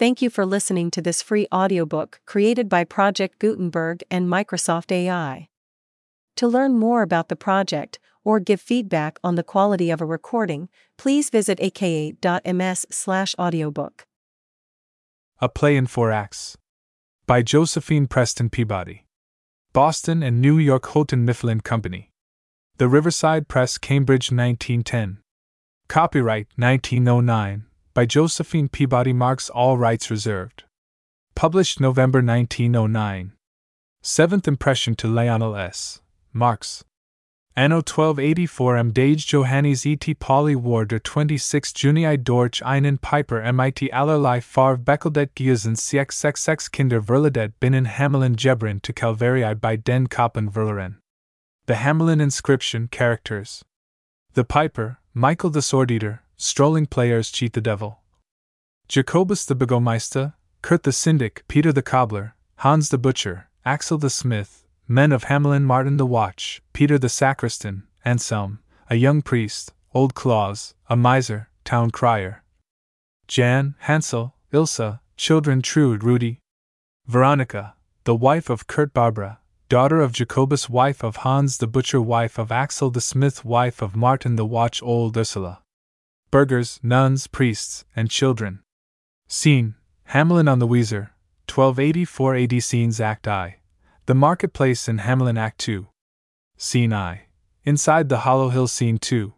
Thank you for listening to this free audiobook created by Project Gutenberg and Microsoft AI. To learn more about the project or give feedback on the quality of a recording, please visit aka.ms/audiobook. A Play in Four Acts by Josephine Preston Peabody. Boston and New York Houghton Mifflin Company. The Riverside Press, Cambridge, 1910. Copyright 1909 by Josephine Peabody Marks all rights reserved. Published November 1909. Seventh impression to Lionel S. Marks. Anno 1284 M. Dage Johannes E. T. Pauli Warder 26 Junii Dorch einen Piper MIT allerlei Farv Beckeldet Giesen CXXX Kinder Verladet Binnen Hamelin Jebrin to Calvarii by Den Koppen Verleren. The Hamelin inscription characters. The Piper, Michael the Sword Eater, strolling players cheat the devil. Jacobus the Burgomeister, Kurt the Syndic, Peter the Cobbler, Hans the Butcher, Axel the Smith, men of Hamelin Martin the Watch, Peter the Sacristan, Anselm, a young priest, Old Claus, a miser, town crier. Jan, Hansel, Ilsa, children Trude, Rudy. Veronica, the wife of Kurt Barbara, daughter of Jacobus, wife of Hans the Butcher, wife of Axel the Smith, wife of Martin the Watch, old Ursula. Burghers, nuns, priests, and children. Scene Hamelin on the Weser, 1284 AD Scenes Act I. The Marketplace in Hamelin Act II. Scene I. Inside the Hollow Hill Scene 2.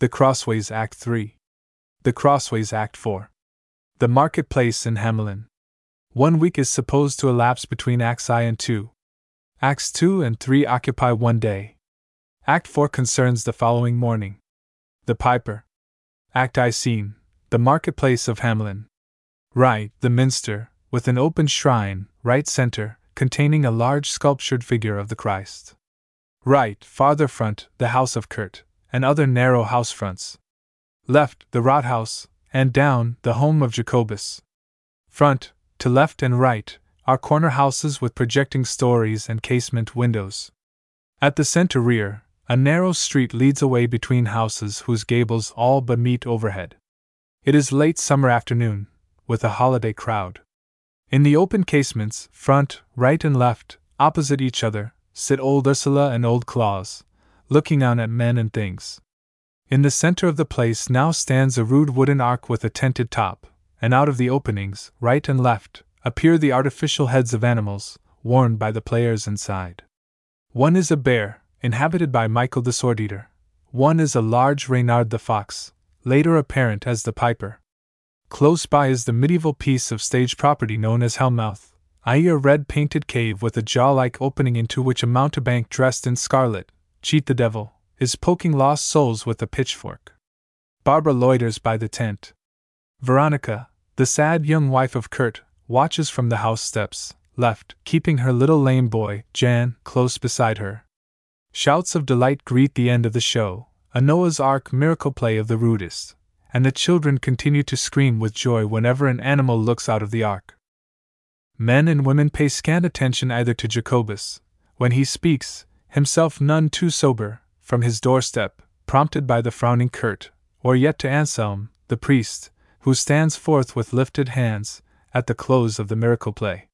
The Crossways Act III. The Crossways Act IV. The Marketplace in Hamelin. One week is supposed to elapse between Acts I and II. Acts 2 and 3 occupy one day. Act 4 concerns the following morning. The Piper. Act I scene, the marketplace of Hamelin. Right, the minster, with an open shrine, right center, containing a large sculptured figure of the Christ. Right, farther front, the house of Kurt, and other narrow house fronts. Left, the Rathaus, and down, the home of Jacobus. Front, to left and right, are corner houses with projecting stories and casement windows. At the center rear, a narrow street leads away between houses whose gables all but meet overhead. It is late summer afternoon, with a holiday crowd. In the open casements, front, right, and left, opposite each other, sit old Ursula and old Claus, looking down at men and things. In the center of the place now stands a rude wooden ark with a tented top, and out of the openings, right and left, appear the artificial heads of animals, worn by the players inside. One is a bear, inhabited by Michael the Sword Eater. One is a large Reynard the Fox, later apparent as the Piper. Close by is the medieval piece of stage property known as Hellmouth, i.e., a red painted cave with a jaw like opening into which a mountebank dressed in scarlet, cheat the devil, is poking lost souls with a pitchfork. Barbara loiters by the tent. Veronica, the sad young wife of Kurt, watches from the house steps, left, keeping her little lame boy, Jan, close beside her. Shouts of delight greet the end of the show, a Noah's Ark miracle play of the rudest and the children continue to scream with joy whenever an animal looks out of the ark. Men and women pay scant attention either to Jacobus, when he speaks, himself none too sober, from his doorstep, prompted by the frowning Kurt, or yet to Anselm, the priest, who stands forth with lifted hands, at the close of the miracle play.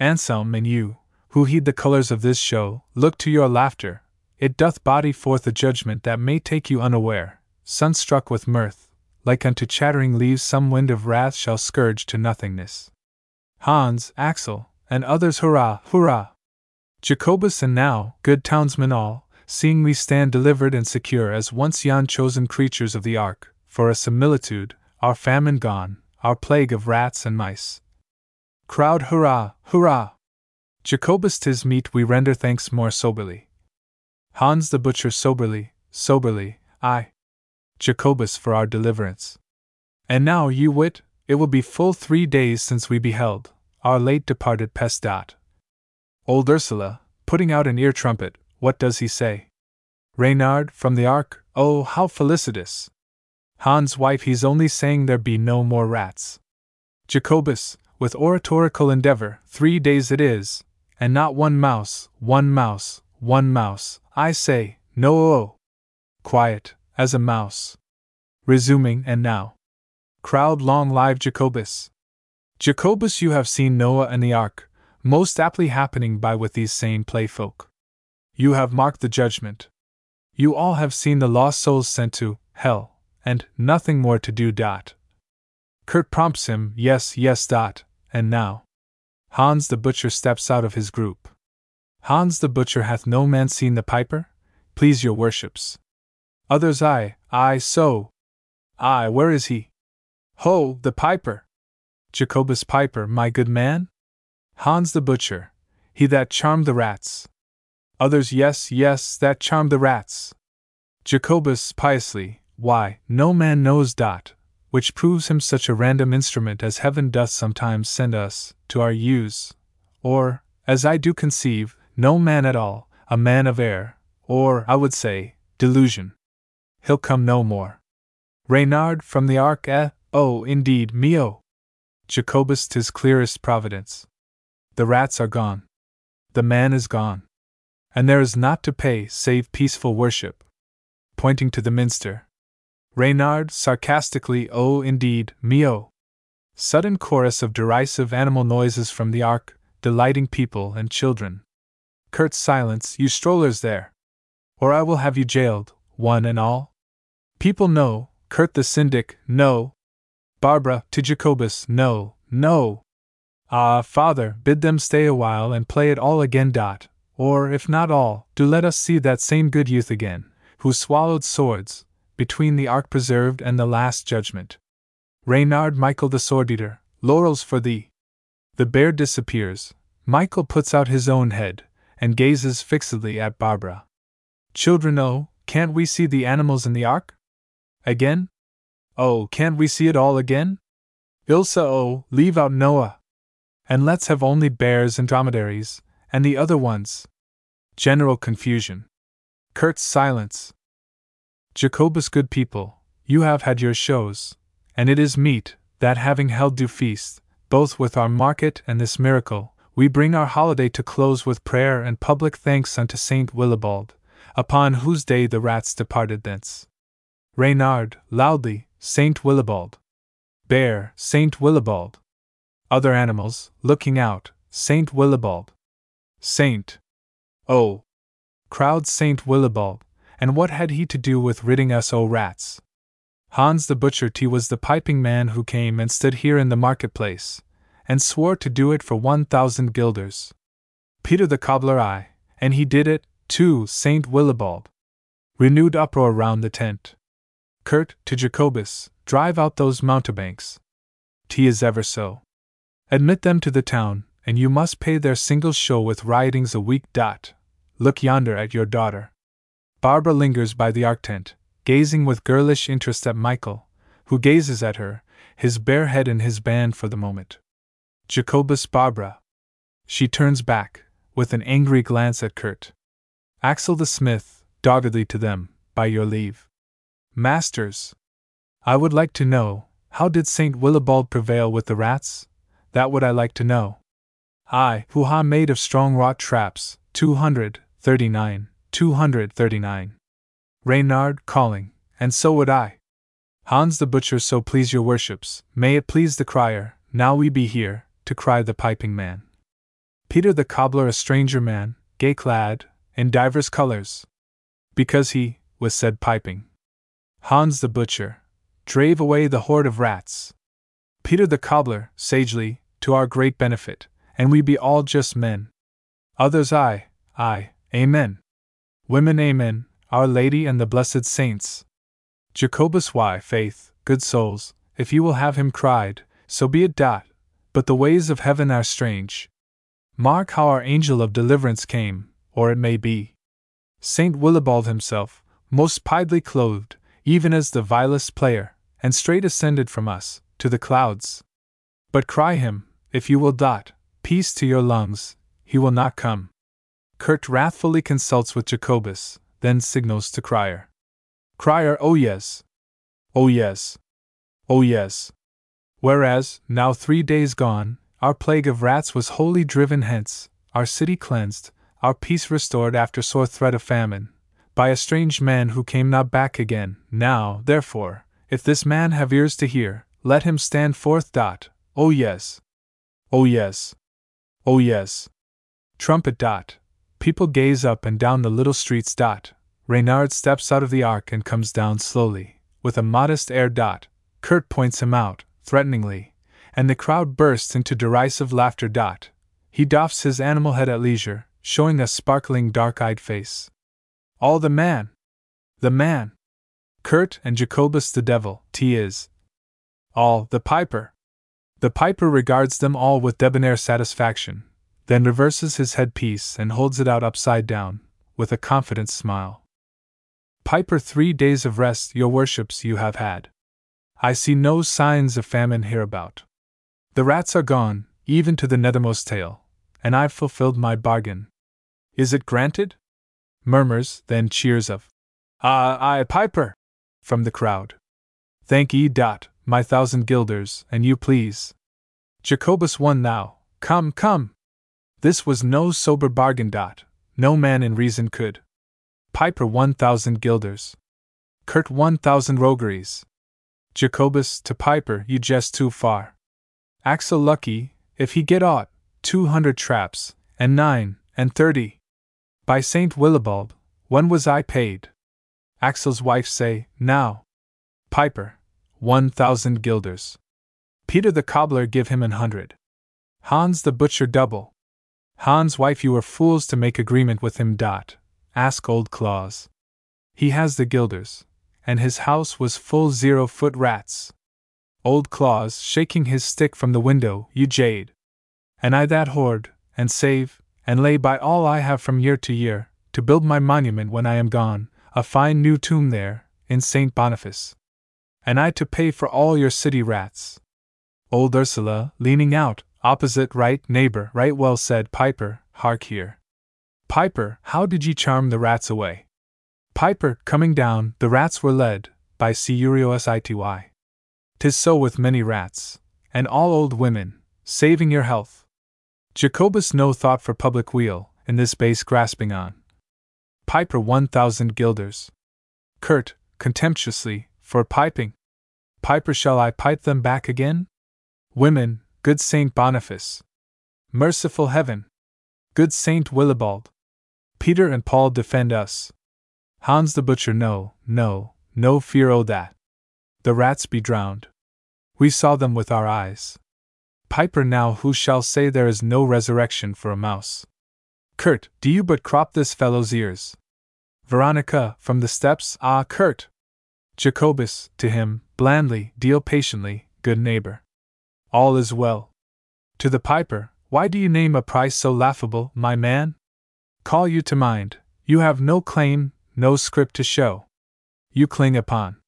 Anselm and you, who heed the colors of this show, look to your laughter, it doth body forth a judgment that may take you unaware, sunstruck with mirth, like unto chattering leaves some wind of wrath shall scourge to nothingness. Hans, Axel, and others hurrah, hurrah! Jacobus and now, good townsmen all, seeing we stand delivered and secure as once yon chosen creatures of the ark, for a similitude, our famine gone, our plague of rats and mice. Crowd hurrah, hurrah! Jacobus tis meet we render thanks more soberly. Hans the butcher soberly, soberly, I. Jacobus for our deliverance. And now, you wit, it will be full three days since we beheld our late departed Pestat. Old Ursula, putting out an ear trumpet, what does he say? Reynard, from the Ark, oh, how felicitous! Hans' wife, he's only saying there be no more rats. Jacobus, with oratorical endeavor, three days it is, and not one mouse, one mouse, one mouse, I say, no oh, oh. Quiet, as a mouse. Resuming, and now. Crowd long live Jacobus. Jacobus, you have seen Noah and the ark, most aptly happening by with these same playfolk. You have marked the judgment. You all have seen the lost souls sent to hell, and nothing more to do. Dot. Kurt prompts him, yes, yes. Dot. And now. Hans the butcher steps out of his group. Hans the butcher hath no man seen the piper? Please your worships. Others I, I so. I, where is he? Ho, the piper! Jacobus Piper, my good man? Hans the butcher, he that charmed the rats. Others, yes, yes, that charmed the rats. Jacobus piously, why, no man knows dot, which proves him such a random instrument as heaven doth sometimes send us, to our use, or, as I do conceive, no man at all, a man of air, or, I would say, delusion. He'll come no more. Reynard from the Ark, eh? Oh, indeed, mio. Jacobus, tis clearest providence. The rats are gone. The man is gone. And there is naught to pay save peaceful worship. Pointing to the minster. Reynard sarcastically, oh, indeed, mio. Sudden chorus of derisive animal noises from the ark, delighting people and children. Kurt silence, you strollers there! Or I will have you jailed, one and all. People know, Kurt the syndic, no. Barbara, to Jacobus, no, no. Ah, father, bid them stay a while and play it all again. Dot. Or, if not all, do let us see that same good youth again, who swallowed swords, between the ark preserved and the last judgment. Reynard Michael the sword eater, laurels for thee. The bear disappears. Michael puts out his own head, and gazes fixedly at Barbara. Children, oh, can't we see the animals in the ark? Again? Oh, can't we see it all again? Ilse, oh, leave out Noah. And let's have only bears and dromedaries, and the other ones. General confusion. Kurt's silence. Jacobus, good people, you have had your shows, and it is meet that having held due feast, both with our market and this miracle, we bring our holiday to close with prayer and public thanks unto Saint Willibald, upon whose day the rats departed thence. Reynard, loudly, Saint Willibald. Bear, Saint Willibald. Other animals, looking out, Saint Willibald. Saint. Oh. Crowd Saint Willibald, and what had he to do with ridding us o rats? Hans the butcher T was the piping man who came and stood here in the marketplace, and swore to do it for one thousand guilders. Peter the cobbler I, and he did it, too, Saint Willibald. Renewed uproar round the tent. Kurt, to Jacobus, drive out those mountebanks. T is ever so. Admit them to the town, and you must pay their single show with riotings a week. Dot. Look yonder at your daughter. Barbara lingers by the ark tent, gazing with girlish interest at Michael, who gazes at her, his bare head in his band for the moment. Jacobus Barbara. She turns back, with an angry glance at Kurt. Axel the smith, doggedly to them, by your leave. Masters, I would like to know, how did St. Willibald prevail with the rats? That would I like to know. I, who ha made of strong wrought traps, 239, 239. Reynard calling, and so would I. Hans the butcher, so please your worships, may it please the crier, now we be here, to cry the piping man. Peter the cobbler, a stranger man, gay clad, in divers colors. Because he, was said piping. Hans the butcher, drave away the horde of rats. Peter the cobbler, sagely, to our great benefit, and we be all just men. Others, I, I, Amen. Women, Amen, Our Lady and the blessed saints. Jacobus, why, faith, good souls, if you will have him cried, so be it. Dot. But the ways of heaven are strange. Mark how our angel of deliverance came, or it may be. Saint Willibald himself, most piedly clothed, even as the vilest player, and straight ascended from us, to the clouds. But cry him, if you will dot, peace to your lungs, he will not come. Kurt wrathfully consults with Jacobus, then signals to Crier. Crier, oh yes. Oh yes. Oh yes. Whereas, now three days gone, our plague of rats was wholly driven hence, our city cleansed, our peace restored after sore threat of famine, by a strange man who came not back again. Now, therefore, if this man have ears to hear, let him stand forth. Dot. Oh, yes, Oh yes. Oh yes. Trumpet dot. People gaze up and down the little streets dot. Reynard steps out of the ark and comes down slowly, with a modest air dot. Kurt points him out, threateningly, and the crowd bursts into derisive laughter dot. He doffs his animal head at leisure, showing a sparkling dark eyed face. All the man! The man! Kurt and Jacobus the devil, T is. All, the piper! The piper regards them all with debonair satisfaction, then reverses his headpiece and holds it out upside down, with a confident smile. Piper, three days of rest, your worships, you have had. I see no signs of famine hereabout. The rats are gone, even to the nethermost tail, and I've fulfilled my bargain. Is it granted? Murmurs, then cheers of, Ah, aye, Piper! from the crowd. Thank ye, Dot, my thousand guilders, and you please. Jacobus won now, come, come! This was no sober bargain, Dot, no man in reason could. Piper one thousand guilders. Kurt one thousand rogueries. Jacobus to Piper, you jest too far. Axel lucky, if he get aught, two hundred traps, and nine, and thirty. By Saint Willibald, when was I paid? Axel's wife say, now. Piper, one thousand guilders. Peter the cobbler give him an hundred. Hans the butcher double. Hans' wife, you were fools to make agreement with him. Dot. Ask old Claus. He has the guilders, and his house was full zero foot rats. Old Claus, shaking his stick from the window, you jade. And I that hoard, and save, and lay by all I have from year to year, to build my monument when I am gone, a fine new tomb there, in St. Boniface. And I to pay for all your city rats. Old Ursula, leaning out, opposite right neighbor, right well said Piper, hark here. Piper, how did ye charm the rats away? Piper, coming down, the rats were led, by Curiosity. Tis so with many rats, and all old women, saving your health. Jacobus no thought for public weal, in this base grasping on. Piper one thousand guilders. Kurt, contemptuously, for piping. Piper shall I pipe them back again? Women, good Saint Boniface. Merciful heaven. Good Saint Willibald. Peter and Paul defend us. Hans the butcher, no, no, no fear o' that. The rats be drowned. We saw them with our eyes. Piper, now who shall say there is no resurrection for a mouse? Kurt, do you but crop this fellow's ears? Veronica, from the steps, ah, Kurt! Jacobus, to him, blandly, deal patiently, good neighbor. All is well. To the piper, why do you name a price so laughable, my man? Call you to mind, you have no claim, no script to show. You cling upon.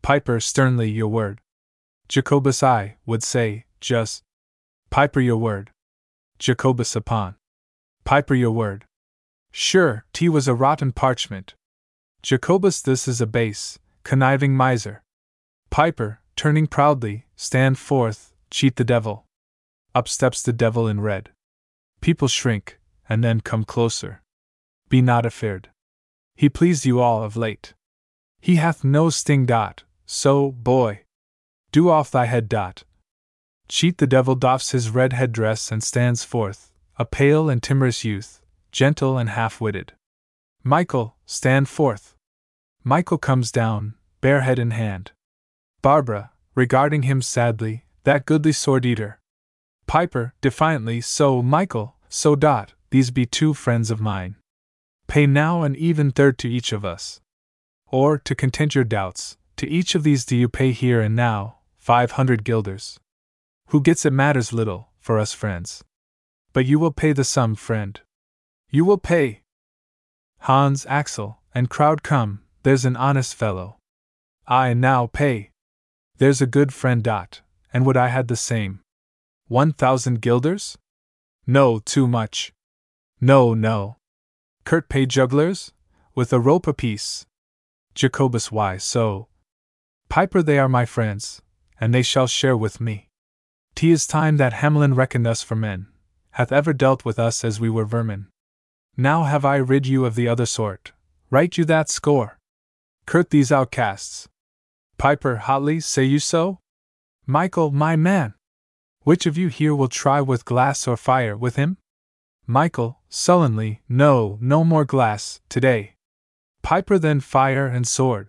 Piper, sternly your word. Jacobus, I would say, just. Piper, your word. Jacobus, upon. Piper, your word. Sure, T was a rotten parchment. Jacobus, this is a base, conniving miser. Piper, turning proudly, stand forth, cheat the devil. Up steps the devil in red. People shrink, and then come closer. Be not afeard. He pleased you all of late. He hath no sting dot, so, boy. Do off thy head dot. Cheat the devil doffs his red head dress and stands forth, a pale and timorous youth, gentle and half witted. Michael, stand forth. Michael comes down, bare head in hand. Barbara, regarding him sadly, that goodly sword eater. Piper, defiantly, so, Michael, so Dot, these be two friends of mine. Pay now an even third to each of us. Or, to content your doubts, to each of these do you pay here and now, five hundred guilders. Who gets it matters little, for us friends. But you will pay the sum, friend. You will pay. Hans, Axel, and crowd come, there's an honest fellow. I now pay. There's a good friend Dot, and would I had the same. One thousand guilders? No, too much. No, no. Kurt pay jugglers? With a rope apiece. Jacobus, why so? Piper, they are my friends, and they shall share with me. Tis time that Hamelin reckoned us for men, hath ever dealt with us as we were vermin. Now have I rid you of the other sort. Write you that score. Kurt these outcasts. Piper, hotly, say you so? Michael, my man! Which of you here will try with glass or fire with him? Michael, sullenly, no, no more glass, today. Piper then fire and sword.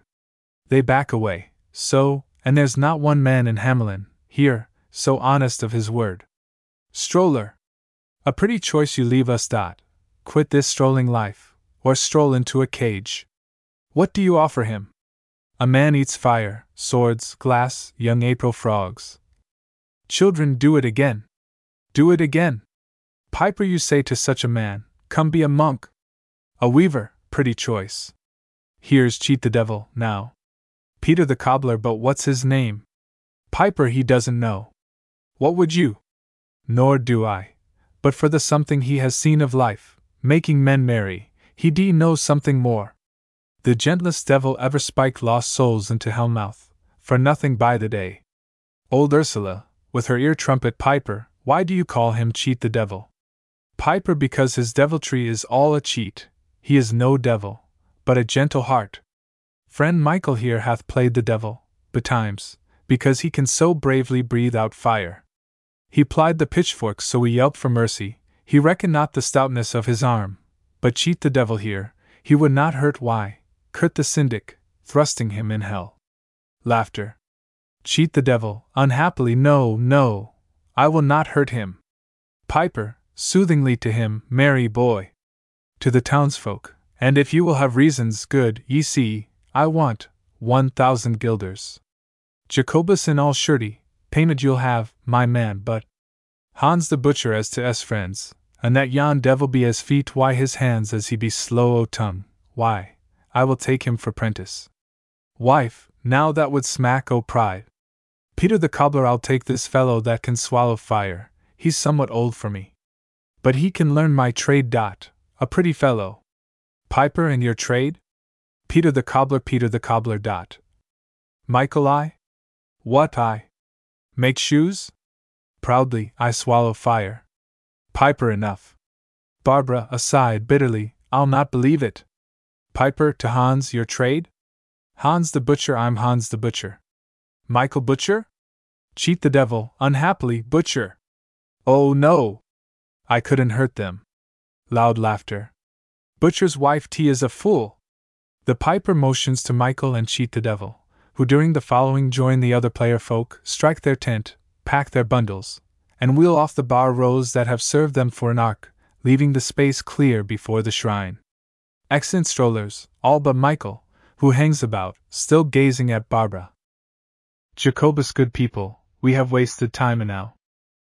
They back away, so, and there's not one man in Hamelin, here, so honest of his word. Stroller! A pretty choice you leave us, Dot. Quit this strolling life, or stroll into a cage. What do you offer him? A man eats fire, swords, glass, young April frogs. Children, do it again. Do it again. Piper, you say to such a man, Come be a monk. A weaver, pretty choice. Here's Cheat the Devil, now. Peter the cobbler, but what's his name? Piper, he doesn't know. What would you? Nor do I. But for the something he has seen of life, making men merry, he d knows something more. The gentlest devil ever spiked lost souls into hellmouth, for nothing by the day. Old Ursula, with her ear trumpet Piper, why do you call him Cheat the Devil? Piper because his deviltry is all a cheat, he is no devil, but a gentle heart. Friend Michael here hath played the devil, betimes, because he can so bravely breathe out fire. He plied the pitchfork so he yelped for mercy, he reckoned not the stoutness of his arm, but cheat the devil here, he would not hurt why, Kurt the syndic, thrusting him in hell. Laughter. Cheat the devil, unhappily, no, no, I will not hurt him. Piper, soothingly to him, merry boy. To the townsfolk, and if you will have reasons good, ye see, I want one thousand guilders. Jacobus in all surety, painted you'll have, my man, but Hans the butcher as to s friends, and that yon devil be as feet why his hands as he be slow o tongue, why, I will take him for prentice. Wife, now that would smack o pride. Peter the cobbler, I'll take this fellow that can swallow fire, he's somewhat old for me. But he can learn my trade. Dot, a pretty fellow. Piper and your trade? Peter the cobbler, Peter the cobbler. Dot. Michael, I? What I? Make shoes? Proudly, I swallow fire. Piper, enough. Barbara, aside, bitterly, I'll not believe it. Piper, to Hans, your trade? Hans the butcher, I'm Hans the butcher. Michael Butcher? Cheat the devil, unhappily, Butcher. Oh no! I couldn't hurt them. Loud laughter. Butcher's wife T is a fool. The piper motions to Michael and Cheat the Devil, who during the following join the other player folk, strike their tent, pack their bundles, and wheel off the bar rows that have served them for an ark, leaving the space clear before the shrine. Excellent strollers, all but Michael, who hangs about, still gazing at Barbara. Jacobus, good people, we have wasted time enow.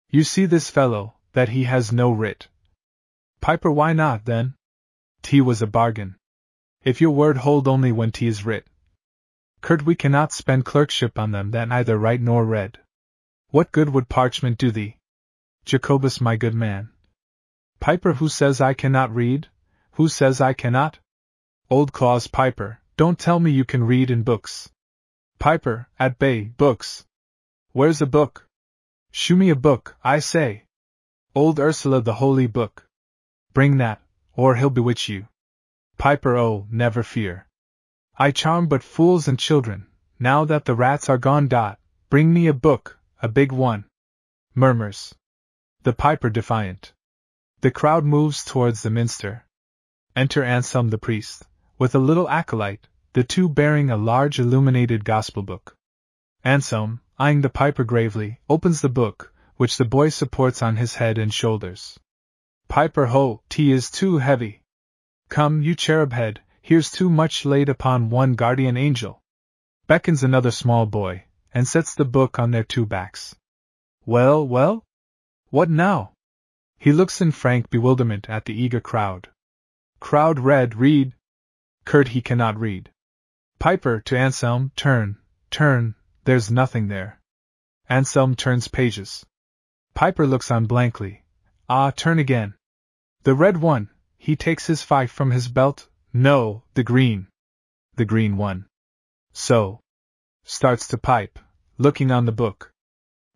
You see this fellow, that he has no writ. Piper, why not, then? Tea was a bargain. If your word hold only when tea is writ. Kurt, we cannot spend clerkship on them that neither write nor read. What good would parchment do thee? Jacobus, my good man. Piper, who says I cannot read? Who says I cannot? Old Claus Piper, don't tell me you can read in books. Piper, at bay, books. Where's a book? Shew me a book, I say. Old Ursula the Holy Book. Bring that, or he'll bewitch you. Piper, oh, never fear. I charm but fools and children, now that the rats are gone. Dot, bring me a book, a big one. Murmurs. The Piper defiant. The crowd moves towards the minster. Enter Anselm the priest, with a little acolyte, the two bearing a large illuminated gospel book. Anselm, eyeing the Piper gravely, opens the book, which the boy supports on his head and shoulders. Piper ho, tea is too heavy. Come, you cherub head, here's too much laid upon one guardian angel. Beckons another small boy, and sets the book on their two backs. Well, well? What now? He looks in frank bewilderment at the eager crowd. Crowd read, read. Kurt he cannot read. Piper to Anselm, turn, turn, there's nothing there. Anselm turns pages. Piper looks on blankly. Ah, turn again. The red one, he takes his fife from his belt. No, the green. The green one. So. Starts to pipe, looking on the book.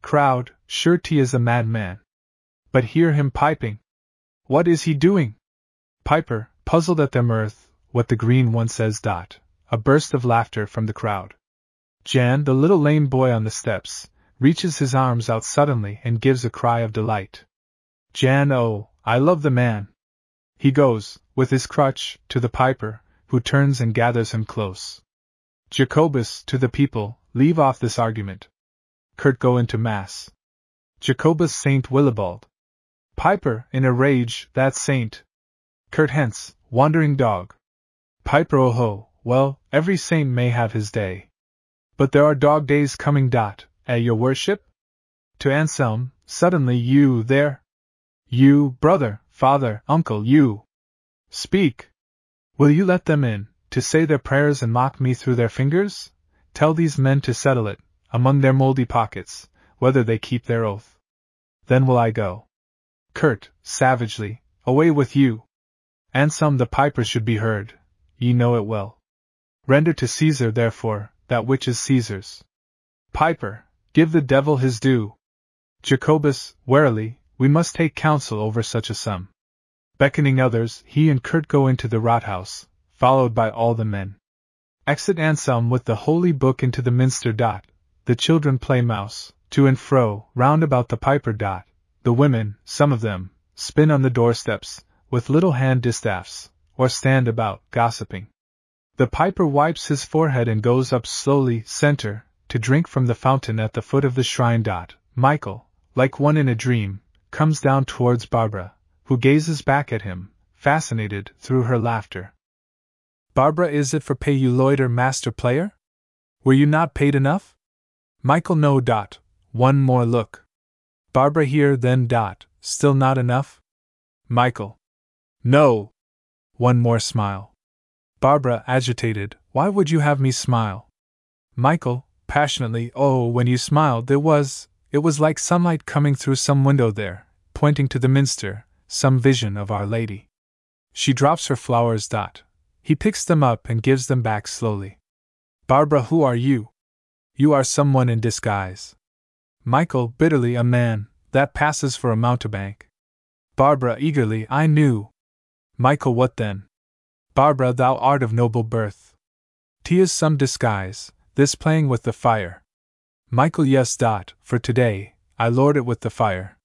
Crowd, sure he is a madman. But hear him piping. What is he doing? Piper, puzzled at their mirth, what the green one says. Dot. A burst of laughter from the crowd. Jan, the little lame boy on the steps, reaches his arms out suddenly and gives a cry of delight. Jan, oh, I love the man. He goes, with his crutch, to the piper, who turns and gathers him close. Jacobus, to the people, leave off this argument. Kurt go into Mass. Jacobus Saint Willibald. Piper, in a rage, that saint. Kurt hence, wandering dog. Piper oh ho, well, every saint may have his day. But there are dog days coming. Dot, at your worship? To Anselm, suddenly you there? You, brother, father, uncle, you. Speak. Will you let them in, to say their prayers and mock me through their fingers? Tell these men to settle it, among their moldy pockets, whether they keep their oath. Then will I go. Kurt, savagely, away with you. Anselm the piper should be heard, ye know it well. Render to Caesar, therefore, that which is Caesar's. Piper, give the devil his due. Jacobus, warily, we must take counsel over such a sum. Beckoning others, he and Kurt go into the Rathaus, followed by all the men. Exit Anselm with the holy book into the minster. Dot. The children play mouse, to and fro, round about the piper. Dot. The women, some of them, spin on the doorsteps, with little hand distaffs, or stand about, gossiping. The piper wipes his forehead and goes up slowly, center, to drink from the fountain at the foot of the shrine. Dot. Michael, like one in a dream, comes down towards Barbara, who gazes back at him, fascinated through her laughter. Barbara, is it for pay you loiter, master player? Were you not paid enough? Michael, no. Dot. One more look. Barbara, here, then. Dot. Still not enough? Michael. No. One more smile. Barbara, agitated, why would you have me smile? Michael, passionately, oh, when you smiled, there was, it was like sunlight coming through some window there, pointing to the minster, some vision of Our Lady. She drops her flowers. Dot. He picks them up and gives them back slowly. Barbara, who are you? You are someone in disguise. Michael, bitterly, a man, that passes for a mountebank. Barbara, eagerly, I knew. Michael, what then? Barbara, thou art of noble birth. Tis some disguise, this playing with the fire. Michael, yes, dot, for today, I lord it with the fire.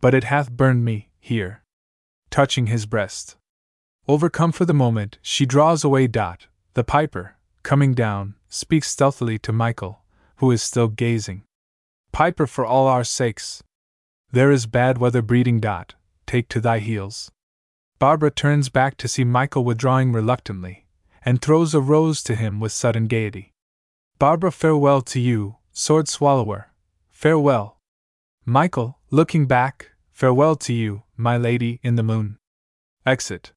But it hath burned me, here. Touching his breast. Overcome for the moment, she draws away. Dot. The piper, coming down, speaks stealthily to Michael, who is still gazing. Piper, for all our sakes. There is bad weather breeding. Dot. Take to thy heels. Barbara turns back to see Michael withdrawing reluctantly, and throws a rose to him with sudden gaiety. Barbara, farewell to you, sword swallower. Farewell. Michael, looking back, farewell to you, my lady in the moon. Exit.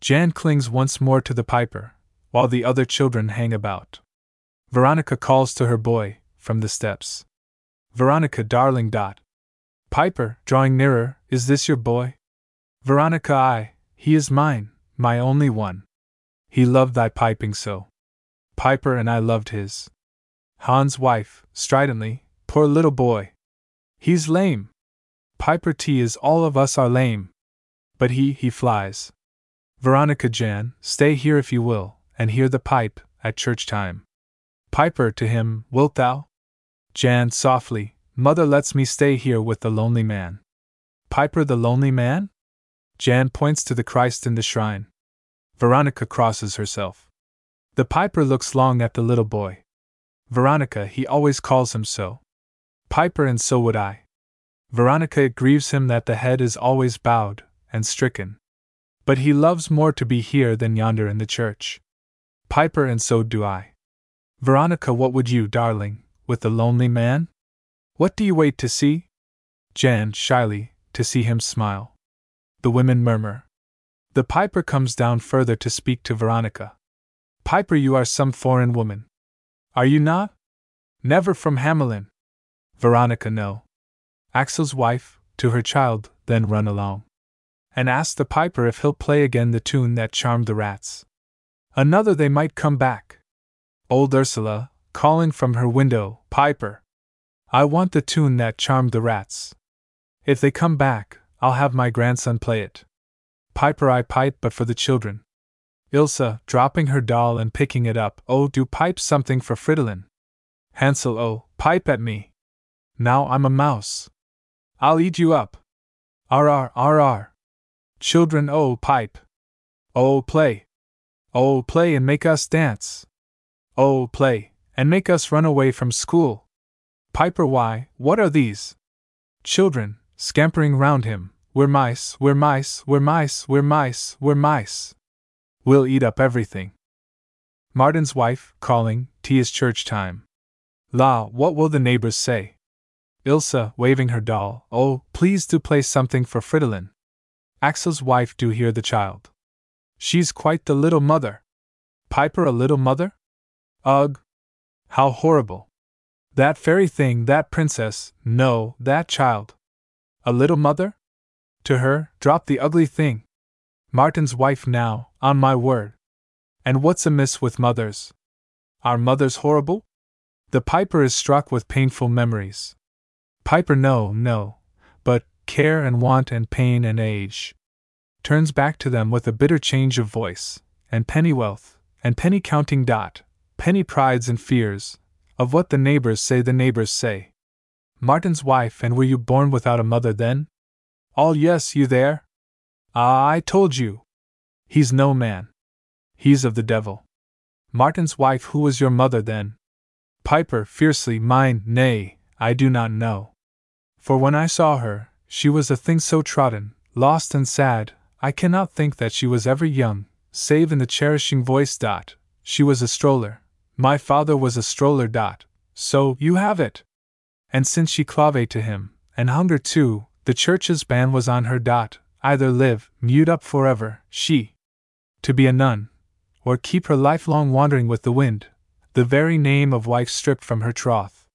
Jan clings once more to the piper, while the other children hang about. Veronica calls to her boy, from the steps. Veronica, darling dot. Piper, drawing nearer, is this your boy? Veronica, I, he is mine, my only one. He loved thy piping so. Piper and I loved his. Hans' wife, stridently, poor little boy. He's lame. Piper T is all of us are lame. But he, he flies. Veronica Jan, stay here if you will, and hear the pipe, at church time. Piper to him, wilt thou? Jan softly, Mother lets me stay here with the lonely man. Piper the lonely man? Jan points to the Christ in the shrine. Veronica crosses herself. The piper looks long at the little boy. Veronica, he always calls him so. Piper, and so would I. Veronica, it grieves him that the head is always bowed and stricken. But he loves more to be here than yonder in the church. Piper, and so do I. Veronica, what would you, darling, with the lonely man? What do you wait to see? Jan, shyly, to see him smile. The women murmur. The piper comes down further to speak to Veronica. Piper, you are some foreign woman. Are you not? Never from Hamelin. Veronica, no. Axel's wife, to her child, then run along and ask the piper if he'll play again the tune that charmed the rats. Another they might come back. Old Ursula, calling from her window, Piper! I want the tune that charmed the rats. If they come back, I'll have my grandson play it. Piper, I pipe but for the children. Ilsa, dropping her doll and picking it up, oh, do pipe something for Fridolin. Hansel, oh, pipe at me. now I'm a mouse. I'll eat you up. R R R R. Children, oh, pipe. Oh, play. Oh, play and make us dance. Oh, play, and make us run away from school. Piper, why, what are these? Children, scampering round him, we're mice, we're mice, we're mice, we're mice, we're mice. We'll eat up everything. Martin's wife, calling, tea is church time. La, what will the neighbors say? Ilsa, waving her doll, oh, please do play something for Fridolin. Axel's wife, do hear the child. She's quite the little mother. Piper a little mother? Ugh! How horrible! That fairy thing, that princess, no, that child. A little mother? To her, drop the ugly thing. Martin's wife now, on my word. And what's amiss with mothers? Are mothers horrible? The piper is struck with painful memories. Piper, no, no, but care and want and pain and age. Turns back to them with a bitter change of voice, and penny wealth, and penny counting dot, penny prides and fears, of what the neighbors say the neighbors say. Martin's wife, and were you born without a mother then? All yes, you there? Ah, I told you. He's no man. He's of the devil. Martin's wife, who was your mother then? Piper, fiercely, mine, nay, I do not know. For when I saw her, she was a thing so trodden, lost and sad, I cannot think that she was ever young, save in the cherishing voice. Dot. She was a stroller. My father was a stroller. Dot. So, you have it. And since she clave to him, and hunger too, the church's ban was on her. Dot. Either live, mute up forever, she. To be a nun, or keep her lifelong wandering with the wind, the very name of wife stripped from her troth.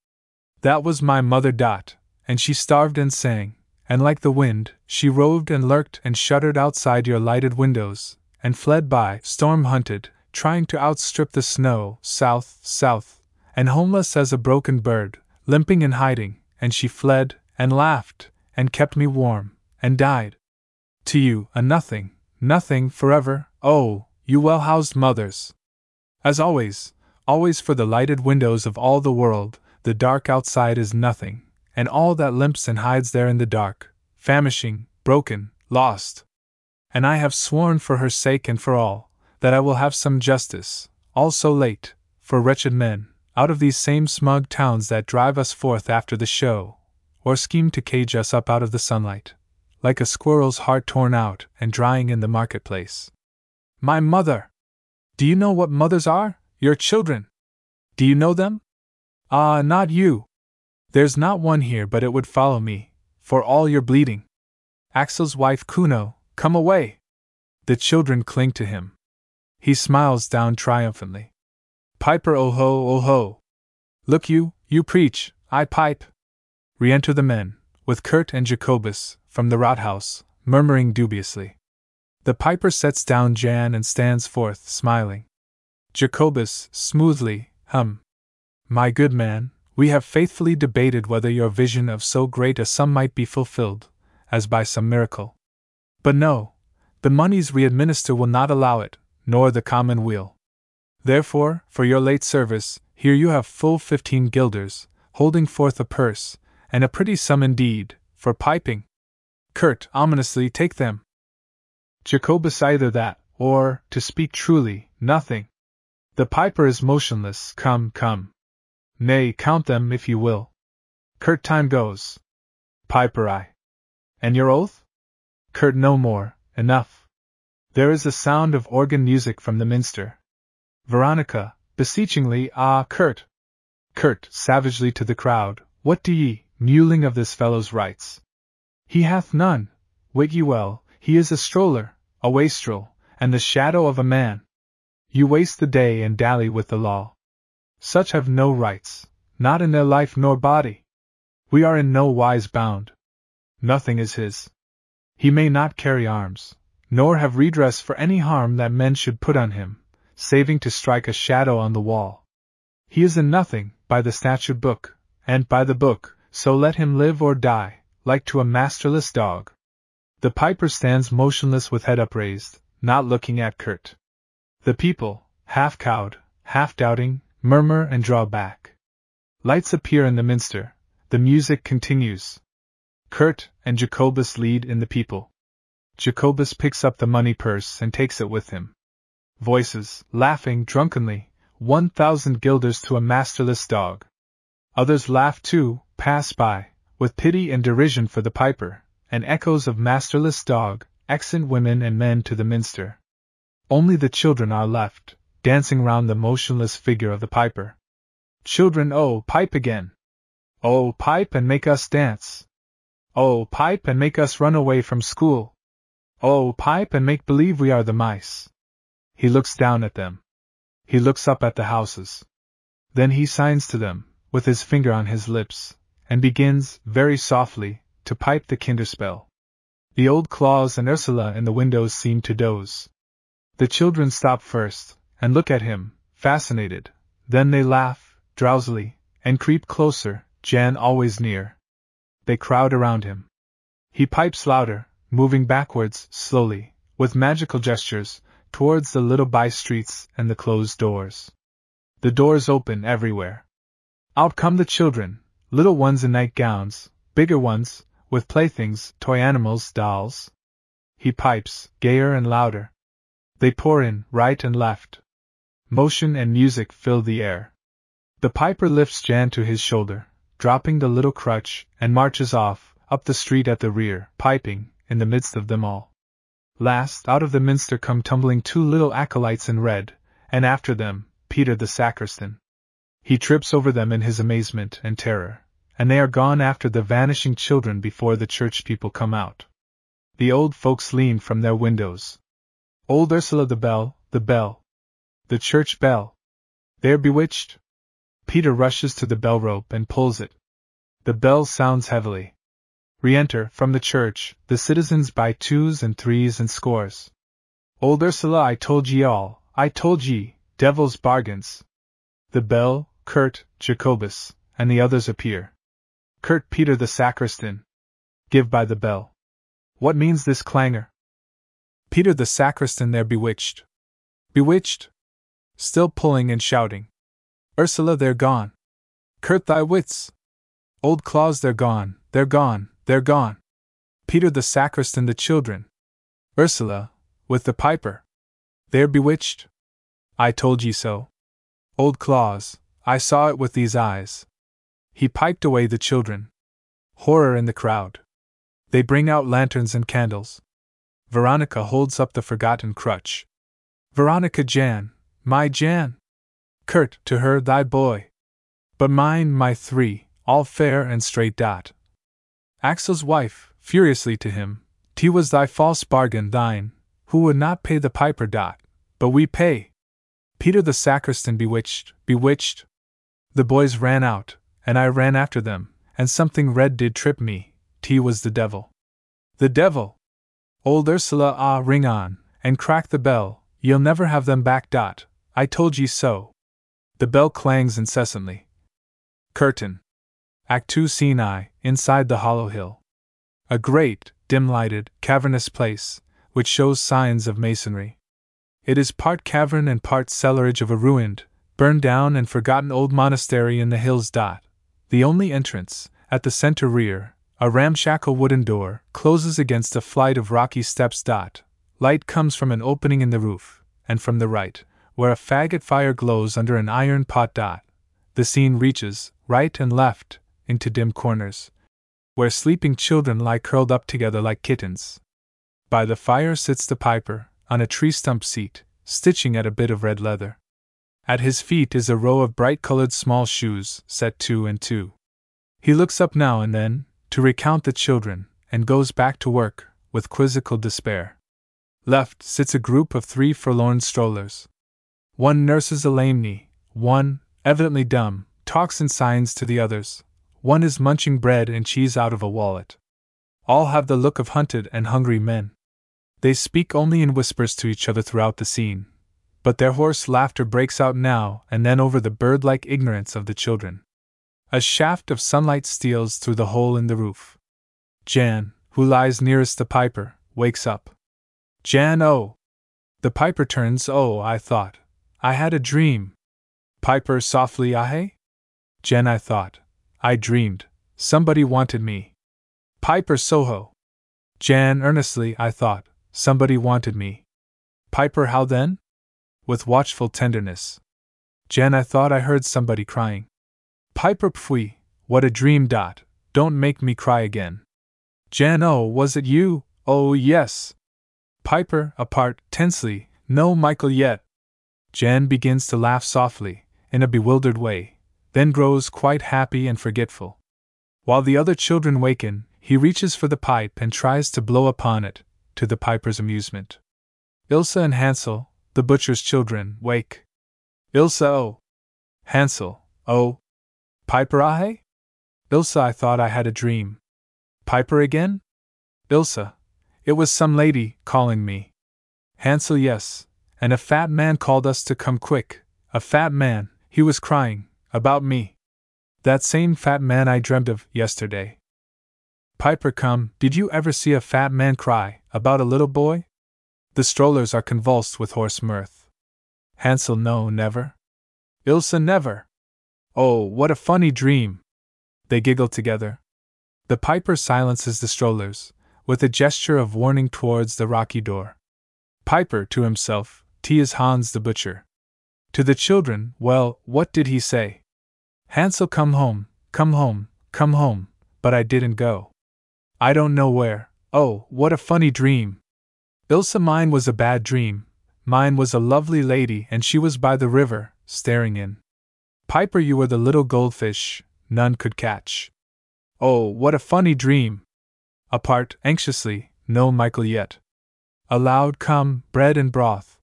That was my mother. Dot, and she starved and sang, and like the wind, she roved and lurked and shuddered outside your lighted windows, and fled by, storm hunted, trying to outstrip the snow, south, south, and homeless as a broken bird, limping and hiding, and she fled, and laughed, and kept me warm, and died. To you, a nothing, nothing forever, oh, you well housed mothers. As always, always for the lighted windows of all the world, the dark outside is nothing, and all that limps and hides there in the dark, famishing, broken, lost. And I have sworn for her sake and for all, that I will have some justice, all so late, for wretched men, out of these same smug towns that drive us forth after the show, or scheme to cage us up out of the sunlight, like a squirrel's heart torn out and drying in the marketplace. My mother! Do you know what mothers are? Your children! Do you know them? Ah, not you! There's not one here but it would follow me, for all your bleeding. Axel's wife Kuno, come away! The children cling to him. He smiles down triumphantly. Piper, oho ho, oh! Look you, you preach, I pipe! Re enter the men, with Kurt and Jacobus, from the Rathaus, murmuring dubiously. The piper sets down Jan and stands forth, smiling. Jacobus, smoothly, hum. My good man, we have faithfully debated whether your vision of so great a sum might be fulfilled, as by some miracle. But no, the moneys we administer will not allow it, nor the common weal. Therefore, for your late service, here you have full fifteen guilders, holding forth a purse, and a pretty sum indeed, for piping. Kurt, ominously, take them. Jacobus either that, or, to speak truly, nothing. The piper is motionless, come, come. Nay, count them if you will. Kurt time goes. Piper I. And your oath? Kurt no more, enough. There is a sound of organ music from the minster. Veronica, beseechingly, ah, Kurt! Kurt, savagely to the crowd, what do ye, mewling of this fellow's rights? He hath none, wit ye well, he is a stroller, a wastrel, and the shadow of a man. You waste the day and dally with the law. Such have no rights, not in their life nor body. We are in no wise bound. Nothing is his. He may not carry arms, nor have redress for any harm that men should put on him, saving to strike a shadow on the wall. He is in nothing, by the statute book, and by the book, so let him live or die, like to a masterless dog. The piper stands motionless with head upraised, not looking at Kurt. The people, half cowed, half doubting, murmur and draw back. Lights appear in the minster, the music continues. Kurt and Jacobus lead in the people. Jacobus picks up the money purse and takes it with him. Voices, laughing drunkenly, 1,000 guilders to a masterless dog. Others laugh too, pass by, with pity and derision for the piper, and echoes of masterless dog, accent women and men to the minster. Only the children are left, dancing round the motionless figure of the piper. Children, oh, pipe again! Oh, pipe and make us dance! Oh, pipe and make us run away from school! Oh, pipe and make believe we are the mice! He looks down at them. He looks up at the houses. Then he signs to them, with his finger on his lips, and begins, very softly, to pipe the kinderspell. The old Claus and Ursula in the windows seem to doze. The children stop first, and look at him, fascinated, then they laugh, drowsily, and creep closer, Jan always near. They crowd around him. He pipes louder, moving backwards, slowly, with magical gestures, towards the little by streets and the closed doors. The doors open everywhere. Out come the children, little ones in nightgowns, bigger ones, with playthings, toy animals, dolls. He pipes, gayer and louder. They pour in, right and left. Motion and music fill the air. The piper lifts Jan to his shoulder, dropping the little crutch, and marches off, up the street at the rear, piping, in the midst of them all. Last, out of the minster come tumbling two little acolytes in red, and after them, Peter the sacristan. He trips over them in his amazement and terror, and they are gone after the vanishing children before the church people come out. The old folks lean from their windows. Old Ursula the bell, the bell. The church bell. They're bewitched. Peter rushes to the bell rope and pulls it. The bell sounds heavily. Re-enter, from the church, the citizens by twos and threes and scores. Old Ursula, I told ye all, I told ye, devil's bargains. The bell, Kurt, Jacobus, and the others appear. Kurt Peter the sacristan. Give by the bell. What means this clangor? Peter the sacristan they're bewitched. Bewitched? Still pulling and shouting. Ursula they're gone. Kurt thy wits. Old Claus they're gone, they're gone, they're gone. Peter the sacristan the children. Ursula, with the piper. They're bewitched. I told ye so. Old Claus, I saw it with these eyes. He piped away the children. Horror in the crowd. They bring out lanterns and candles. Veronica holds up the forgotten crutch. Veronica Jan, my Jan. Kurt, to her, thy boy. But mine, my three, all fair and straight dot. Axel's wife, furiously to him, T was thy false bargain, thine, who would not pay the piper dot, but we pay. Peter the sacristan bewitched, bewitched, the boys ran out, and I ran after them, and something red did trip me. T was the devil. The devil! Old Ursula ah ring on, and crack the bell, ye'll never have them back. Dot. I told ye so. The bell clangs incessantly. Curtain. Act 2 Scene I, inside the hollow hill. A great, dim lighted, cavernous place, which shows signs of masonry. It is part cavern and part cellarage of a ruined, burned down and forgotten old monastery in the hills. Dot. The only entrance, at the center rear, a ramshackle wooden door, closes against a flight of rocky steps. Dot. Light comes from an opening in the roof, and from the right, where a faggot fire glows under an iron pot. Dot. The scene reaches, right and left, into dim corners, where sleeping children lie curled up together like kittens. By the fire sits the piper, on a tree stump seat, stitching at a bit of red leather. At his feet is a row of bright colored small shoes, set two and two. He looks up now and then, to recount the children, and goes back to work, with quizzical despair. Left sits a group of three forlorn strollers. One nurses a lame knee, one, evidently dumb, talks in signs to the others, one is munching bread and cheese out of a wallet. All have the look of hunted and hungry men. They speak only in whispers to each other throughout the scene, but their hoarse laughter breaks out now and then over the bird like ignorance of the children. A shaft of sunlight steals through the hole in the roof. Jan, who lies nearest the piper, wakes up. Jan, oh! The piper turns, oh, I thought. I had a dream. Piper softly, ahe? Jan, I thought. I dreamed. somebody wanted me. Piper Soho. Jan, earnestly, I thought, somebody wanted me. Piper, how then? With watchful tenderness. Jan, I thought I heard somebody crying. Piper, pfui, what a dream, Dot, don't make me cry again. Jan, oh, was it you? Oh, yes. Piper, apart, tensely, no, Michael, yet. Jan begins to laugh softly, in a bewildered way, then grows quite happy and forgetful. While the other children waken, he reaches for the pipe and tries to blow upon it, to the piper's amusement. Ilsa and Hansel, the butcher's children, wake. Ilsa, oh. Hansel, oh. Piper, I? Ilsa, I thought I had a dream. Piper again? Ilsa, it was some lady calling me. Hansel, yes, and a fat man called us to come quick. A fat man, he was crying, about me. That same fat man I dreamed of yesterday. Piper, come, did you ever see a fat man cry about a little boy? The strollers are convulsed with hoarse mirth. Hansel, no, never. Ilsa, never. Oh, what a funny dream! They giggle together. The piper silences the strollers, with a gesture of warning towards the rocky door. Piper, to himself, T is Hans the butcher. To the children, well, what did he say? Hansel, come home, come home, come home, but I didn't go. I don't know where. Oh, what a funny dream! Ilsa, mine was a bad dream. Mine was a lovely lady, and she was by the river, staring in. Piper, you were the little goldfish none could catch. Oh, what a funny dream! Apart, anxiously, no Michael yet. Aloud come, bread and broth.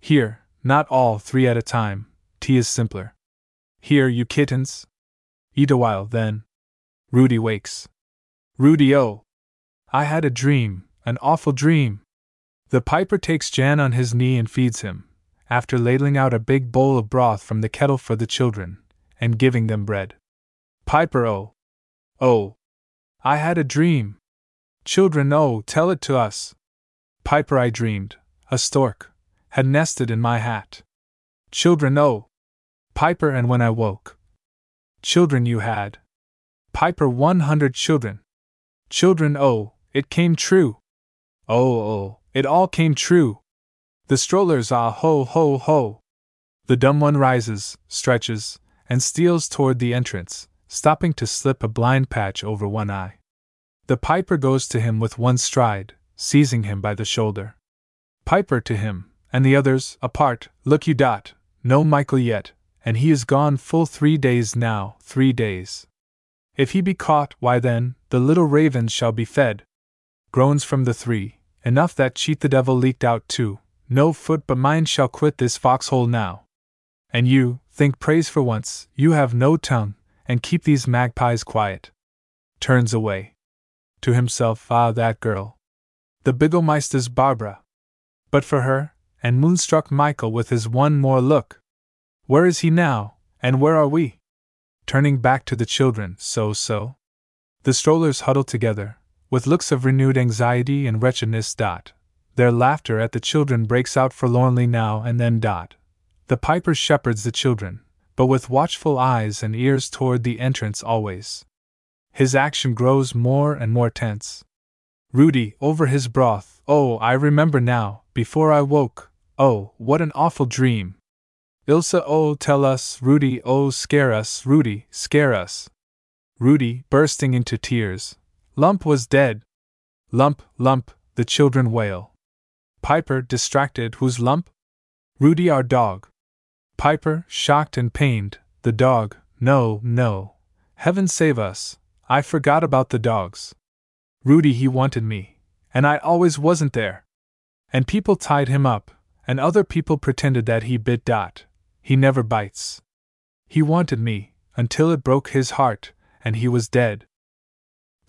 Here, not all three at a time, tea is simpler. Here, you kittens. Eat a while, then. Rudy wakes. Rudy, oh! I had a dream, an awful dream. The piper takes Jan on his knee and feeds him, after ladling out a big bowl of broth from the kettle for the children, and giving them bread. Piper, oh! Oh! I had a dream. Children, oh, tell it to us. Piper, I dreamed, a stork, had nested in my hat. Children, oh! Piper, and when I woke, children you had. Piper, one hundred children. Children, oh, it came true. Oh, oh, it all came true. The strollers, ah, ho, ho, ho. The dumb one rises, stretches, and steals toward the entrance, stopping to slip a blind patch over one eye. The piper goes to him with one stride, seizing him by the shoulder. Piper to him, and the others, apart, look you dot, no Michael yet, and he is gone full three days now, three days. If he be caught, why then, the little ravens shall be fed. Groans from the three, enough that cheat the devil leaked out too. No foot but mine shall quit this foxhole now. And you, think praise for once, you have no tongue, and keep these magpies quiet. Turns away. To himself, ah, that girl. The Bigelmeister's Barbara. But for her, and moonstruck Michael with his one more look. Where is he now, and where are we? Turning back to the children, so so. The strollers huddle together, with looks of renewed anxiety and wretchedness. Dot. Their laughter at the children breaks out forlornly now and then. Dot. The piper shepherds the children, but with watchful eyes and ears toward the entrance always. His action grows more and more tense. Rudy, over his broth, oh, I remember now, before I woke, oh, what an awful dream. Ilsa, oh, tell us, Rudy, oh, scare us, Rudy, scare us. Rudy, bursting into tears. Lump was dead. Lump, lump, the children wail. Piper, distracted, whose lump? Rudy, our dog. Piper, shocked and pained, the dog, no, no. Heaven save us, I forgot about the dogs. Rudy, he wanted me, and I always wasn't there. And people tied him up, and other people pretended that he bit Dot. He never bites. He wanted me, until it broke his heart, and he was dead.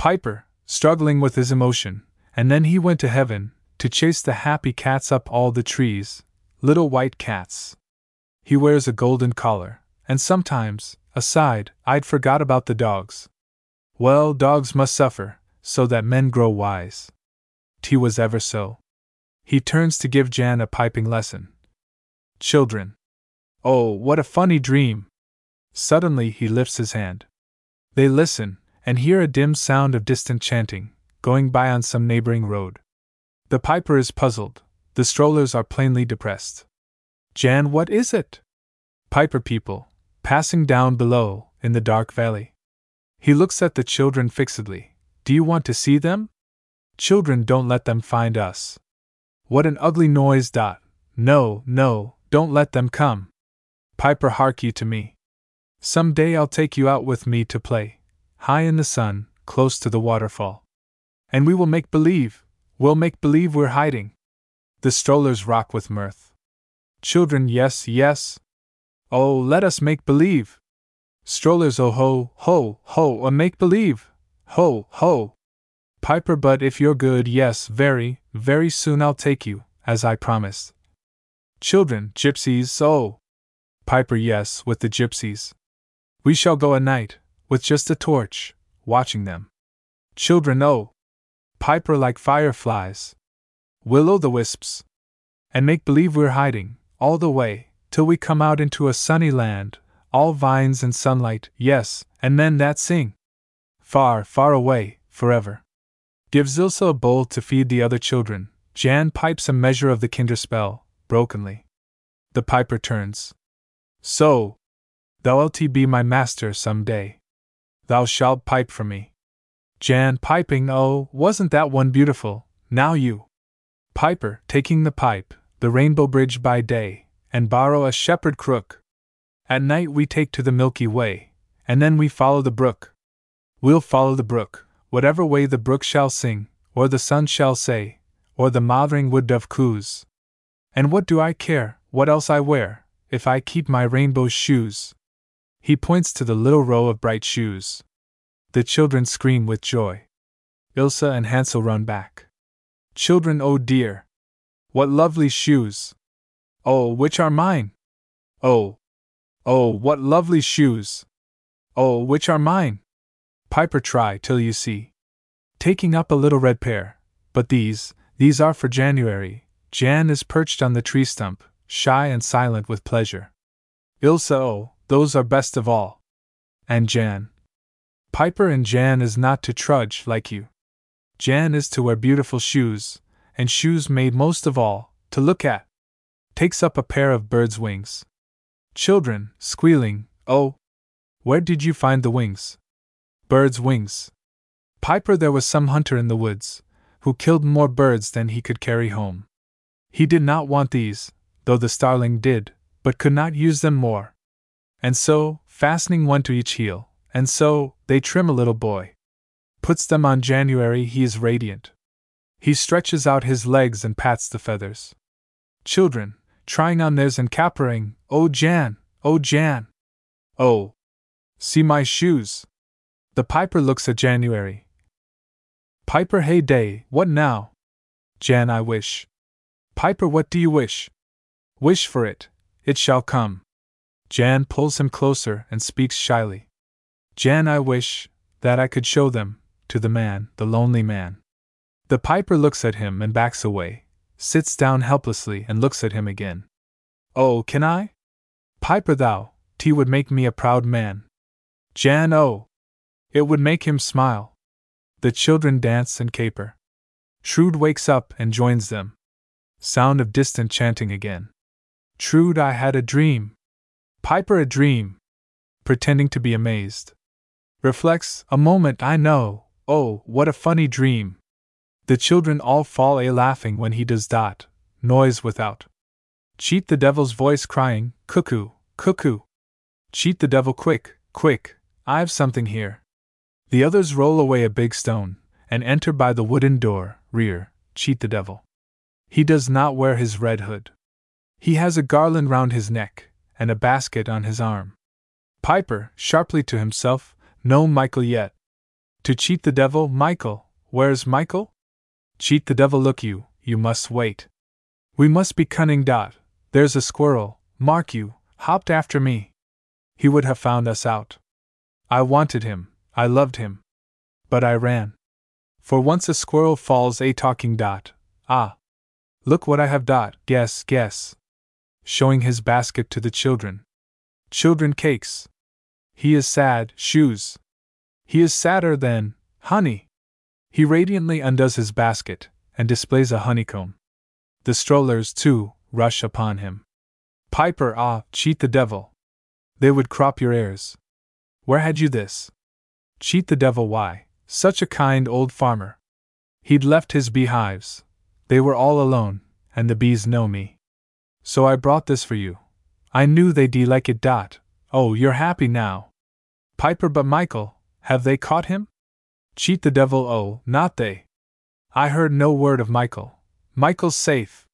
Piper, struggling with his emotion, and then he went to heaven, to chase the happy cats up all the trees, little white cats. He wears a golden collar, and sometimes, aside, I'd forgot about the dogs. Well, dogs must suffer, so that men grow wise. T was ever so. He turns to give Jan a piping lesson. Children. Oh, what a funny dream! Suddenly he lifts his hand. They listen, and hear a dim sound of distant chanting, going by on some neighboring road. The piper is puzzled, the strollers are plainly depressed. Jan, what is it? Piper people, passing down below, in the dark valley. He looks at the children fixedly. Do you want to see them? Children, don't let them find us. What an ugly noise, Dot. No, no, don't let them come. Piper, hark you to me. Some day I'll take you out with me to play, high in the sun, close to the waterfall. And we will make believe, we'll make believe we're hiding. The strollers rock with mirth. Children, yes, yes. Oh, let us make believe. Strollers, oh ho, ho, ho, a make believe. Ho, ho. Piper, but if you're good, yes, very, very soon I'll take you, as I promised. Children, gypsies, oh. Piper, yes, with the gypsies. We shall go at night, with just a torch, watching them. Children, oh! Piper like fireflies. Will o' the wisps. And make believe we're hiding, all the way, till we come out into a sunny land, all vines and sunlight, yes, and then that sing. Far, far away, forever. Gives Ilse a bowl to feed the other children. Jan pipes a measure of the kinderspell, brokenly. The piper turns. So, Thou'lt be my master some day. Thou shalt pipe for me. Jan piping, oh, wasn't that one beautiful? Now you. Piper, taking the pipe, the rainbow bridge by day, and borrow a shepherd crook. At night we take to the Milky Way, and then we follow the brook. We'll follow the brook, whatever way the brook shall sing, or the sun shall say, or the mothering wood dove coos. And what do I care, what else I wear, if I keep my rainbow shoes? He points to the little row of bright shoes. The children scream with joy. Ilsa and Hansel run back. Children, oh dear! What lovely shoes! Oh, which are mine? Oh! Oh, what lovely shoes! Oh, which are mine? Piper, try till you see. Taking up a little red pair. But these, these are for January. Jan is perched on the tree stump, shy and silent with pleasure. Ilsa, oh, those are best of all. And Jan. Piper and Jan is not to trudge like you. Jan is to wear beautiful shoes, and shoes made most of all, to look at. Takes up a pair of bird's wings. Children, squealing, oh! Where did you find the wings? Bird's wings. Piper, there was some hunter in the woods, who killed more birds than he could carry home. He did not want these, though the starling did, but could not use them more. And so, fastening one to each heel, and so, they trim a little boy. Puts them on January, he is radiant. He stretches out his legs and pats the feathers. Children, trying on theirs and capering, Oh Jan, oh Jan! Oh! See my shoes! The piper looks at January. Piper, hey day, what now? Jan, I wish. Piper, what do you wish? Wish for it, it shall come. Jan pulls him closer and speaks shyly. Jan, I wish that I could show them to the man, the lonely man. The piper looks at him and backs away, sits down helplessly and looks at him again. Oh, can I? Piper, thou, T would make me a proud man. Jan, oh! It would make him smile. The children dance and caper. Trude wakes up and joins them. Sound of distant chanting again. Trude, I had a dream. Piper a dream. Pretending to be amazed. Reflects, a moment I know, oh, what a funny dream. The children all fall a laughing when he does dot, noise without. Cheat the devil's voice crying, cuckoo, cuckoo. Cheat the devil quick, quick, I've something here. The others roll away a big stone, and enter by the wooden door, rear, cheat the devil. He does not wear his red hood. He has a garland round his neck, and a basket on his arm. Piper, sharply to himself, no Michael yet. To cheat the devil, Michael, where's Michael? Cheat the devil, look you, you must wait. We must be cunning. Dot. There's a squirrel, mark you, hopped after me. He would have found us out. I wanted him, I loved him. But I ran. For once a squirrel falls a talking dot. Ah! Look what I have dot, guess, guess showing his basket to the children. Children cakes. He is sad, shoes. He is sadder than honey. He radiantly undoes his basket and displays a honeycomb. The strollers, too, rush upon him. Piper, ah, cheat the devil. They would crop your ears. Where had you this? Cheat the devil, why? Such a kind old farmer. He'd left his beehives. They were all alone, and the bees know me. So I brought this for you. I knew they'd like it. Dot. Oh, you're happy now. Piper, but Michael, have they caught him? Cheat the devil, oh, not they. I heard no word of Michael. Michael's safe.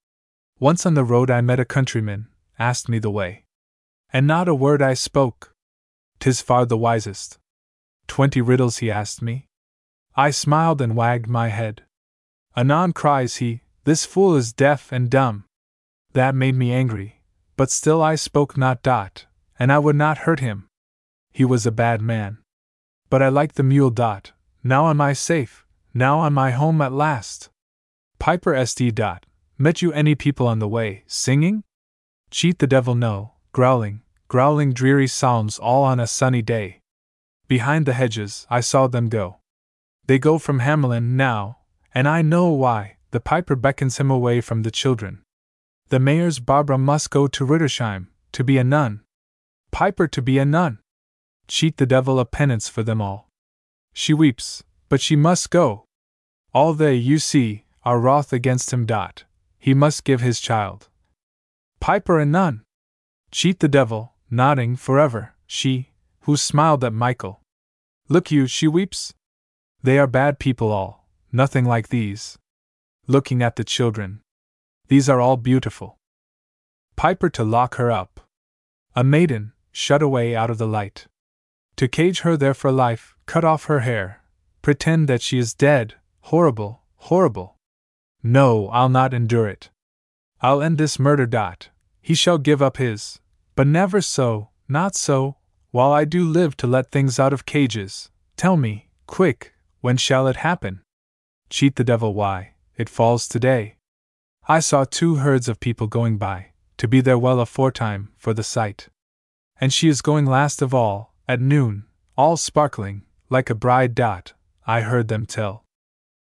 Once on the road I met a countryman, asked me the way. And not a word I spoke. Tis far the wisest. Twenty riddles he asked me. I smiled and wagged my head. Anon cries he, This fool is deaf and dumb. That made me angry, but still I spoke not. Dot, and I would not hurt him. He was a bad man. But I liked the mule. Dot. Now am I safe, now am I home at last. Piper SD. Dot. Met you any people on the way, singing? Cheat the devil, no, growling, growling dreary sounds all on a sunny day. Behind the hedges, I saw them go. They go from Hamelin now, and I know why. The piper beckons him away from the children. The mayor's Barbara must go to Rittersheim, to be a nun. Piper to be a nun. Cheat the devil a penance for them all. She weeps, but she must go. All they, you see, are wroth against him. Dot. He must give his child. Piper and nun. Cheat the devil, nodding forever, she, who smiled at Michael. Look you, she weeps? They are bad people all, nothing like these. Looking at the children. These are all beautiful. Piper to lock her up. A maiden, shut away out of the light. To cage her there for life, cut off her hair, pretend that she is dead, horrible, horrible. No, I'll not endure it. I'll end this murder. Dot. He shall give up his. But never so, not so, while I do live to let things out of cages. Tell me, quick, when shall it happen? Cheat the devil, why, it falls today. I saw two herds of people going by, to be there well aforetime for the sight. And she is going last of all, at noon, all sparkling, like a bride. Dot. I heard them tell.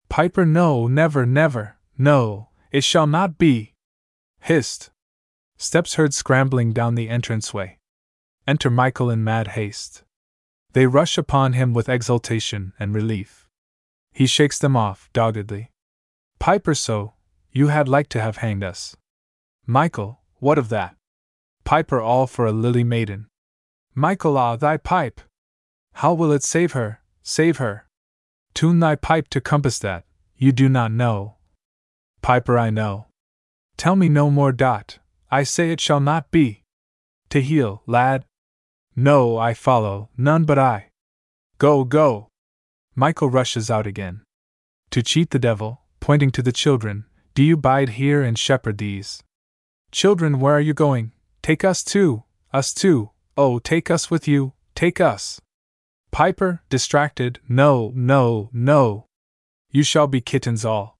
Piper, no, never, never. No, it shall not be. Hist. Steps heard scrambling down the entranceway. Enter Michael in mad haste. They rush upon him with exultation and relief. He shakes them off, doggedly. Piper, so, you had like to have hanged us. Michael, what of that? Piper, all for a lily maiden. Michael, ah, thy pipe! How will it save her, save her? Tune thy pipe to compass that, you do not know, Piper, I know. Tell me no more. Dot. I say it shall not be. To heel, lad. No, I follow, none but I. Go, go. Michael rushes out again. To cheat the devil, pointing to the children, do you bide here and shepherd these? Children, where are you going? Take us too, us too, oh, take us with you, take us. Piper, distracted, no, no, no. You shall be kittens all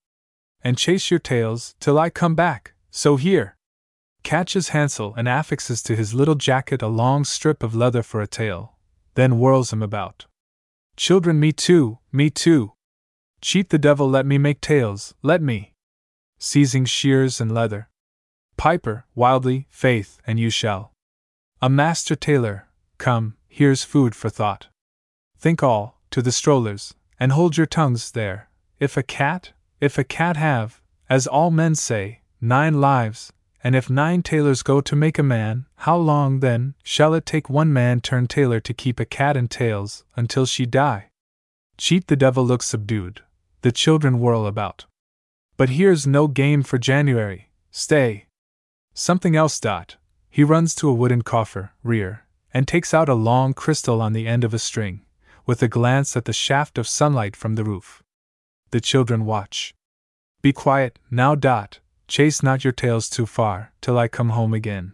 and chase your tails till I come back. So here. Catches Hansel and affixes to his little jacket a long strip of leather for a tail, then whirls him about. Children, me too, me too. Cheat the devil, let me make tails, let me. Seizing shears and leather. Piper, wildly, faith, and you shall. A master tailor, come, here's food for thought. Think all, to the strollers, and hold your tongues there. If a cat, if a cat have, as all men say, nine lives, and if nine tailors go to make a man, how long, then, shall it take one man turn tailor to keep a cat in tails, until she die? Cheat the devil looks subdued. The children whirl about. But here's no game for January. Stay. Something else. Dot. He runs to a wooden coffer, rear, and takes out a long crystal on the end of a string, with a glance at the shaft of sunlight from the roof. The children watch. Be quiet, now. Dot. Chase not your tails too far, till I come home again.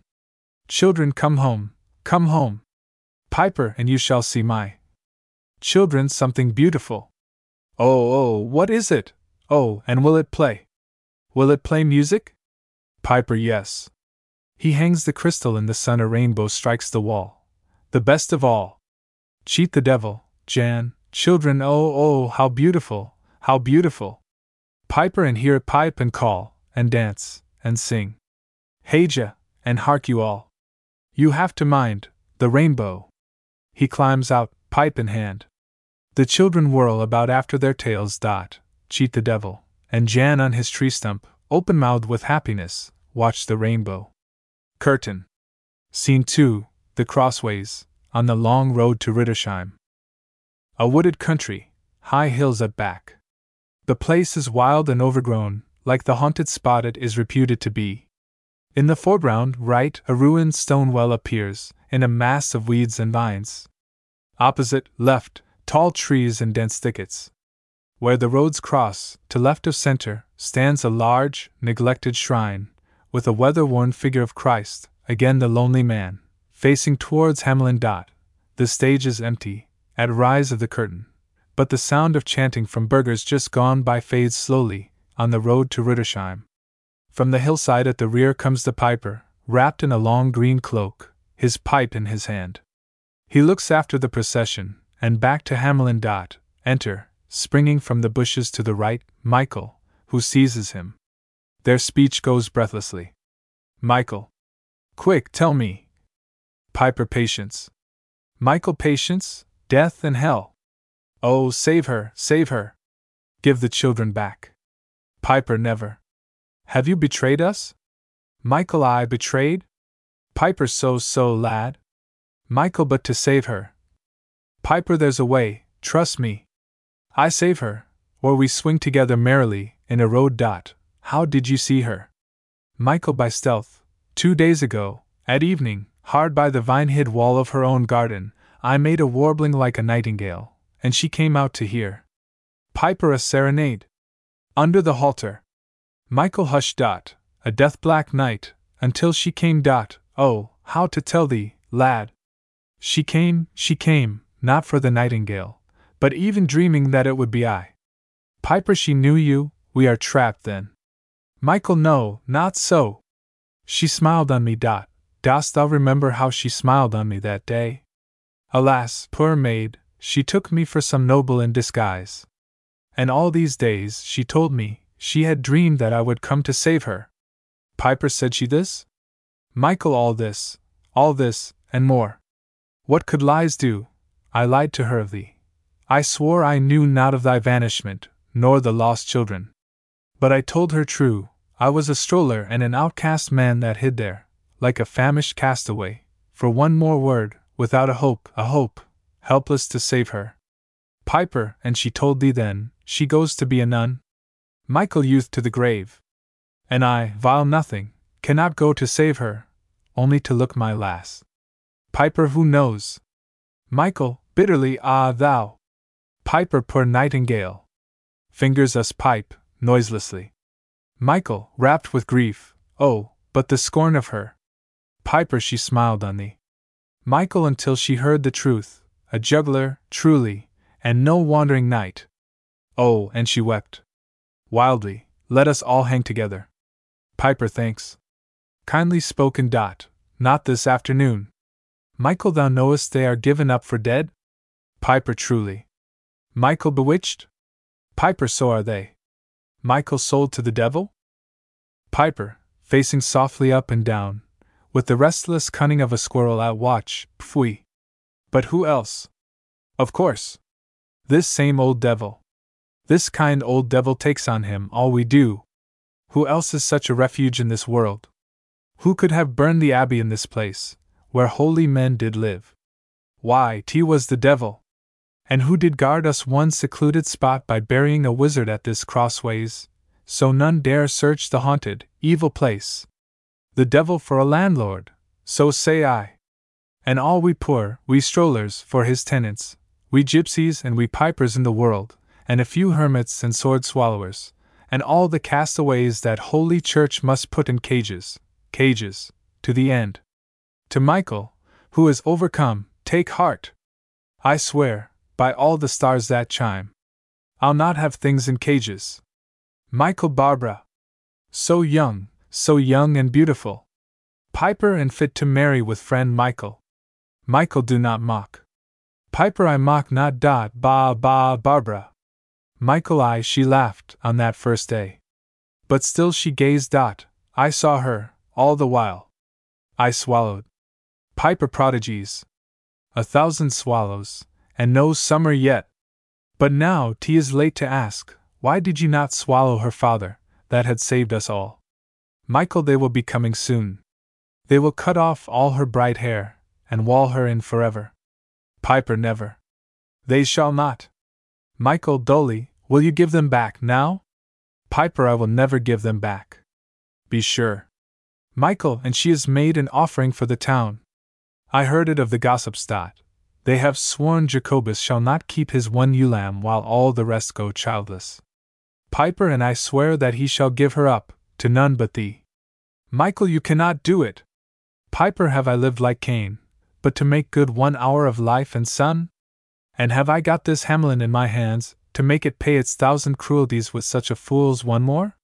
Children, come home, come home. Piper, and you shall see my children something beautiful. Oh, oh, what is it? Oh, and will it play? Will it play music? Piper, yes. He hangs the crystal in the sun, a rainbow strikes the wall. The best of all. Cheat the devil, Jan, Children, oh, oh, how beautiful, how beautiful! Piper and hear pipe and call, and dance, and sing. Heja, and hark you all. You have to mind, the rainbow. He climbs out, pipe in hand. The children whirl about after their tails. Dot, cheat the devil, and Jan on his tree stump, open mouthed with happiness, watched the rainbow. Curtain. Scene 2 The Crossways, on the long road to Rittersheim. A wooded country, high hills at back. The place is wild and overgrown, like the haunted spot it is reputed to be. In the foreground, right, a ruined stone well appears, in a mass of weeds and vines. Opposite, left, tall trees and dense thickets. Where the roads cross, to left of center, stands a large, neglected shrine, with a weather worn figure of Christ, again the lonely man, facing towards Hamelin. Dot. The stage is empty, at rise of the curtain, but the sound of chanting from burghers just gone by fades slowly, on the road to Rittersheim. From the hillside at the rear comes the piper, wrapped in a long green cloak, his pipe in his hand. He looks after the procession, and back to Hamelin. Dot. Enter, springing from the bushes to the right, Michael, who seizes him. Their speech goes breathlessly. Michael. Quick, tell me. Piper Patience. Michael Patience, death and hell. Oh, save her, save her. Give the children back. Piper never. Have you betrayed us? Michael I betrayed? Piper so so lad. Michael but to save her. Piper there's a way, trust me. I save her, or we swing together merrily, in a road. Dot. How did you see her? Michael by stealth. Two days ago, at evening, hard by the vine hid wall of her own garden, I made a warbling like a nightingale, and she came out to hear. Piper a serenade. Under the halter. Michael hushed. Dot, a death black night, until she came. Dot, oh, how to tell thee, lad? She came, she came, not for the nightingale, but even dreaming that it would be I. Piper, she knew you, we are trapped then. Michael, no, not so. She smiled on me. Dot, dost thou remember how she smiled on me that day? Alas, poor maid, she took me for some noble in disguise. And all these days, she told me, she had dreamed that I would come to save her. Piper said she this? Michael, all this, all this, and more. What could lies do? I lied to her of thee. I swore I knew not of thy vanishment, nor the lost children. But I told her true, I was a stroller and an outcast man that hid there, like a famished castaway, for one more word, without a hope, a hope, helpless to save her. Piper, and she told thee then, she goes to be a nun? Michael youth to the grave. And I, vile nothing, cannot go to save her, only to look my lass. Piper, who knows? Michael, bitterly, ah, thou! Piper, poor nightingale! Fingers us pipe, noiselessly. Michael, rapt with grief, oh, but the scorn of her! Piper, she smiled on thee. Michael, until she heard the truth, a juggler, truly, and no wandering knight. Oh, and she wept. Wildly, let us all hang together. Piper, thanks. Kindly spoken. Dot, not this afternoon. Michael, thou knowest they are given up for dead? Piper, truly. Michael bewitched? Piper, so are they. Michael sold to the devil? Piper, facing softly up and down, with the restless cunning of a squirrel at watch, pfui. But who else? Of course. This same old devil. This kind old devil takes on him all we do. Who else is such a refuge in this world? Who could have burned the abbey in this place, where holy men did live? Why, T was the devil. And who did guard us one secluded spot by burying a wizard at this crossways, so none dare search the haunted, evil place? The devil for a landlord, so say I. And all we poor, we strollers, for his tenants, we gypsies and we pipers in the world, and a few hermits and sword swallowers, and all the castaways that Holy Church must put in cages, cages, to the end. To Michael, who is overcome, take heart! I swear, by all the stars that chime, I'll not have things in cages. Michael Barbara! So young, so young and beautiful. Piper and fit to marry with friend Michael. Michael, do not mock. Piper, I mock not. Dot, ba, ba, Barbara. Michael, I, she laughed on that first day. But still she gazed. Dot, I saw her, all the while. I swallowed. Piper prodigies. A thousand swallows, and no summer yet. But now, tea is late to ask, why did you not swallow her father, that had saved us all? Michael, they will be coming soon. They will cut off all her bright hair, and wall her in forever. Piper, never. They shall not. Michael, dully, will you give them back now? Piper, I will never give them back. Be sure. Michael, and she has made an offering for the town. I heard it of the gossips. Dot. They have sworn Jacobus shall not keep his one ewe lamb while all the rest go childless. Piper and I swear that he shall give her up, to none but thee. Michael, you cannot do it. Piper, have I lived like Cain, but to make good one hour of life and sun? And have I got this Hamelin in my hands, to make it pay its thousand cruelties with such a fool's one more?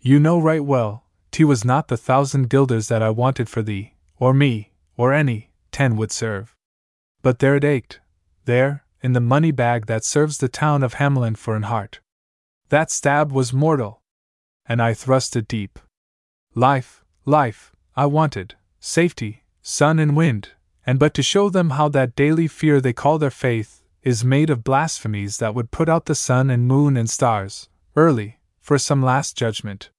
You know right well, T was not the thousand guilders that I wanted for thee, or me, or any, ten would serve. But there it ached, there, in the money bag that serves the town of Hamelin for an heart. That stab was mortal. And I thrust it deep. Life, life, I wanted, safety, sun and wind, and but to show them how that daily fear they call their faith is made of blasphemies that would put out the sun and moon and stars, early, for some last judgment.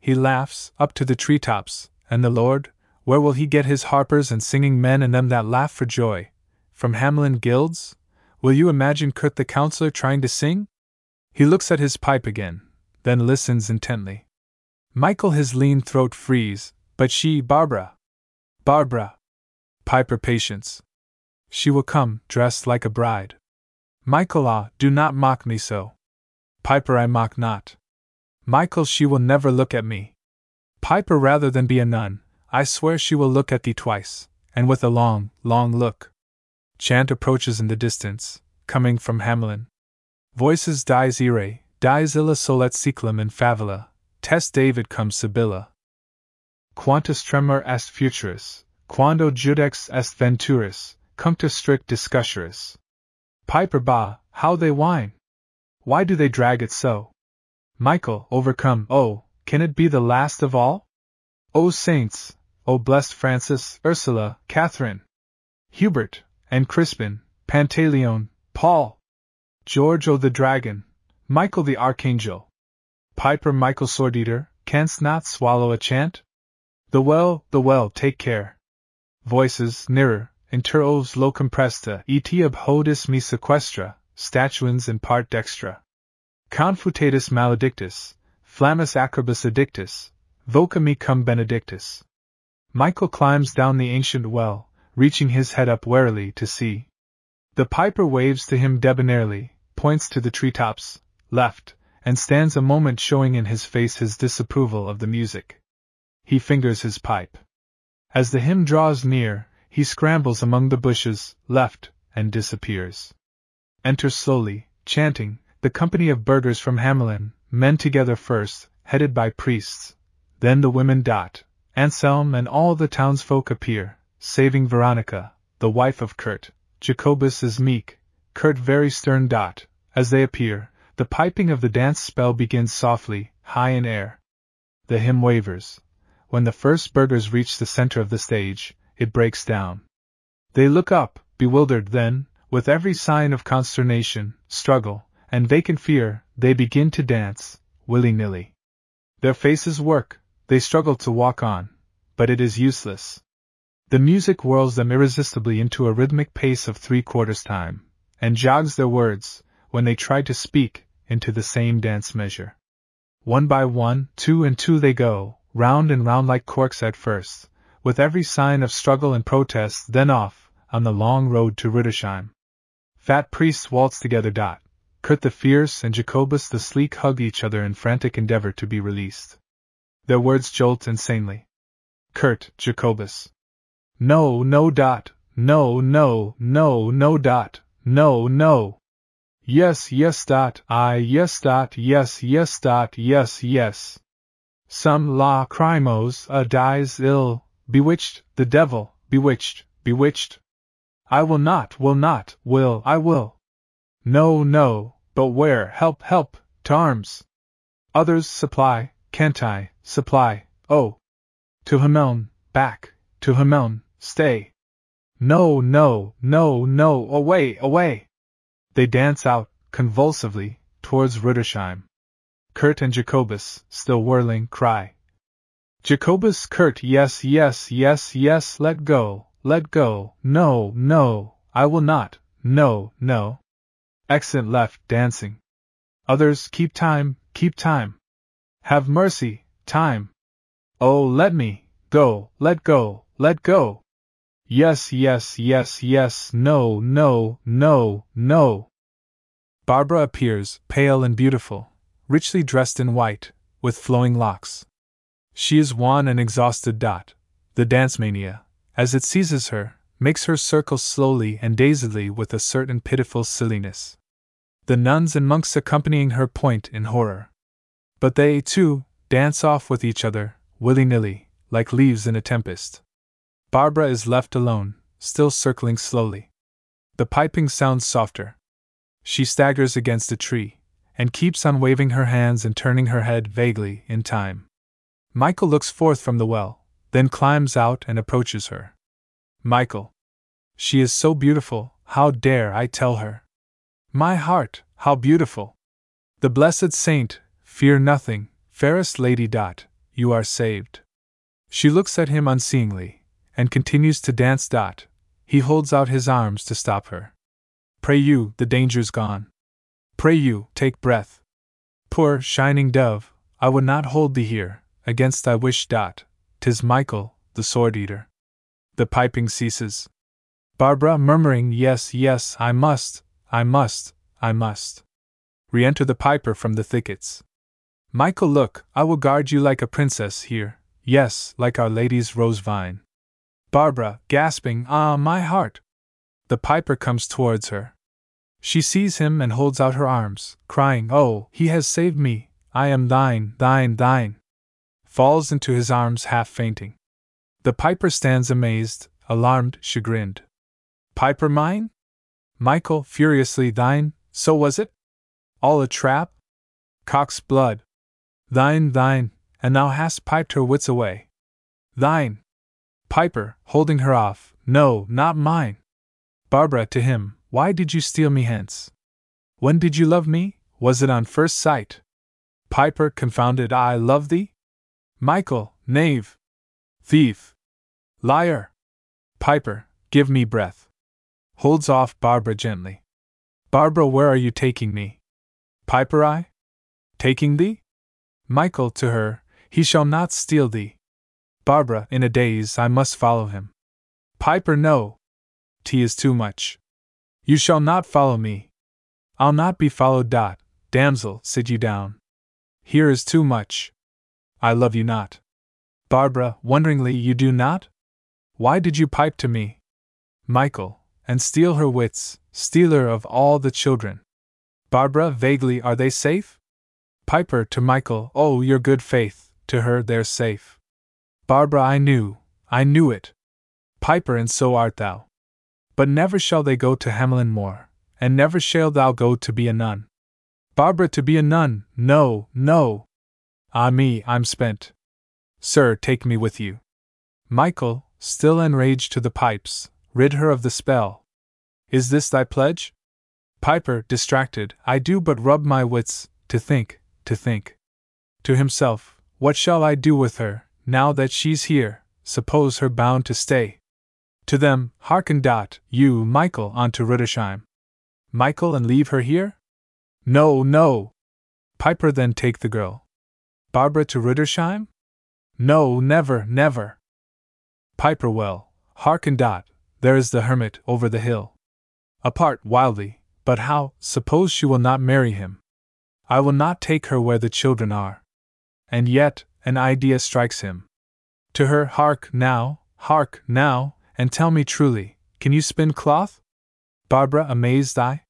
He laughs, up to the tree tops, and the Lord, where will he get his harpers and singing men and them that laugh for joy? From Hamelin guilds? Will you imagine Kurt the counselor trying to sing? He looks at his pipe again, then listens intently. Michael his lean throat frees, but she, Barbara. Barbara. Piper patience. She will come, dressed like a bride. Michael, ah, do not mock me so. Piper, I mock not. Michael, she will never look at me. Piper, rather than be a nun, I swear she will look at thee twice, and with a long, long look. Chant approaches in the distance, coming from Hamelin. Voices dies ire, dies illa solet ciclum in favilla, test David comes Sibylla. Quantus tremor est futuris, quando judex est venturis, cuncta strict discussuris. Piper ba, how they whine! Why do they drag it so? Michael, overcome, oh, can it be the last of all? O saints, O blessed Francis, Ursula, Catherine, Hubert, and Crispin, Pantaleon, Paul, George O the dragon, Michael the archangel, Piper Michael eater, canst not swallow a chant? The well, the well, take care voices nearer, inter oves locum presta, et ob hodis me sequestra, statuens in part dextra. Confutatus maledictus, flammus acrobus addictus, voca me cum benedictus. Michael climbs down the ancient well, reaching his head up warily to see. The piper waves to him debonairly, points to the treetops, left, and stands a moment showing in his face his disapproval of the music. He fingers his pipe. As the hymn draws near, he scrambles among the bushes, left, and disappears. Enters slowly, chanting, the company of burghers from Hamelin, men together first, headed by priests. Then the women dot, Anselm and all the townsfolk appear, saving Veronica, the wife of Kurt. Jacobus is meek, Kurt very stern. Dot. As they appear, the piping of the dance spell begins softly, high in air. The hymn wavers, when the first burghers reach the center of the stage, it breaks down. They look up, bewildered, then, with every sign of consternation, struggle, and vacant fear, they begin to dance, willy nilly. Their faces work, they struggle to walk on, but it is useless. The music whirls them irresistibly into a rhythmic pace of three quarters time, and jogs their words, when they try to speak, into the same dance measure. One by one, two and two they go, round and round like corks at first, with every sign of struggle and protest, then off, on the long road to Rittersheim. Fat priests waltz together. Dot. Kurt the fierce and Jacobus the sleek hug each other in frantic endeavor to be released. Their words jolt insanely. Kurt, Jacobus. No, no, Dot. No, no, no, no, Dot. No, no. Yes, yes, Dot. I, yes, Dot. Yes, yes, Dot. Yes, yes. Some la crimos a dies ill, bewitched, the devil, bewitched, bewitched. I will not, will not, will, I will. No, no, but where, help, help, to arms. Others supply, can't I, supply, oh. To Hameln, back, to Hameln, stay. No, no, no, no, away, away. They dance out, convulsively, towards Ruddersheim. Kurt and Jacobus, still whirling, cry. Jacobus, Kurt, yes, yes, yes, yes, let go, let go, no, no, I will not, no, no. Exit left, dancing. Others, keep time, keep time. Have mercy, time. Oh, let me, go, let go, let go. Yes, yes, yes, yes, no, no, no, no. Barbara appears, pale and beautiful, richly dressed in white, with flowing locks. She is wan and exhausted. Dot. The dance mania, as it seizes her, makes her circle slowly and dazedly with a certain pitiful silliness. The nuns and monks accompanying her point in horror. But they, too, dance off with each other, willy nilly, like leaves in a tempest. Barbara is left alone, still circling slowly. The piping sounds softer. She staggers against a tree, and keeps on waving her hands and turning her head vaguely in time. Michael looks forth from the well, then climbs out and approaches her. Michael. She is so beautiful, how dare I tell her? My heart, how beautiful! The blessed saint, fear nothing, fairest lady. Dot, you are saved. She looks at him unseeingly, and continues to dance. Dot. He holds out his arms to stop her. Pray you, the danger's gone. Pray you, take breath. Poor, shining dove, I would not hold thee here, against thy wish. Dot. Tis Michael, the sword eater. The piping ceases. Barbara murmuring, Yes, yes, I must, I must, I must. Re enter the piper from the thickets. Michael, look, I will guard you like a princess here, yes, like Our Lady's rose vine. Barbara, gasping, Ah, my heart! The piper comes towards her. She sees him and holds out her arms, crying, Oh, he has saved me! I am thine, thine, thine! Falls into his arms half fainting. The piper stands amazed, alarmed, chagrined. Piper mine? Michael, furiously, thine, so was it? All a trap? Cock's blood. Thine, thine, and thou hast piped her wits away. Thine! Piper, holding her off, no, not mine. Barbara to him, why did you steal me hence? When did you love me? Was it on first sight? Piper, confounded, I love thee? Michael, knave! Thief! Liar! Piper, give me breath. Holds off Barbara gently. Barbara, where are you taking me? Piper, I? Taking thee? Michael to her, he shall not steal thee. Barbara, in a daze, I must follow him. Piper, no. Tea is too much. You shall not follow me. I'll not be followed. Dot, damsel, sit you down. Here is too much. I love you not. Barbara, wonderingly, you do not? Why did you pipe to me? Michael, and steal her wits, stealer of all the children. Barbara, vaguely, are they safe? Piper to Michael, oh, your good faith, to her they're safe. Barbara, I knew, I knew it. Piper, and so art thou. But never shall they go to Hamelin more, and never shall thou go to be a nun. Barbara, to be a nun, no, no. Ah me, I'm spent. Sir, take me with you. Michael, still enraged to the pipes, rid her of the spell. Is this thy pledge? Piper, distracted, I do but rub my wits, to think, to think. To himself, what shall I do with her, now that she's here, suppose her bound to stay. To them, hearken dot, you, Michael, on to. Michael and leave her here? No, no! Piper then take the girl. Barbara to Ruddersheim? No, never, never! Piper well, hearken dot, there is the hermit over the hill. Apart wildly, but how, suppose she will not marry him? I will not take her where the children are. And yet, an idea strikes him. To her, hark now, hark now, and tell me truly, can you spin cloth? Barbara, amazed I.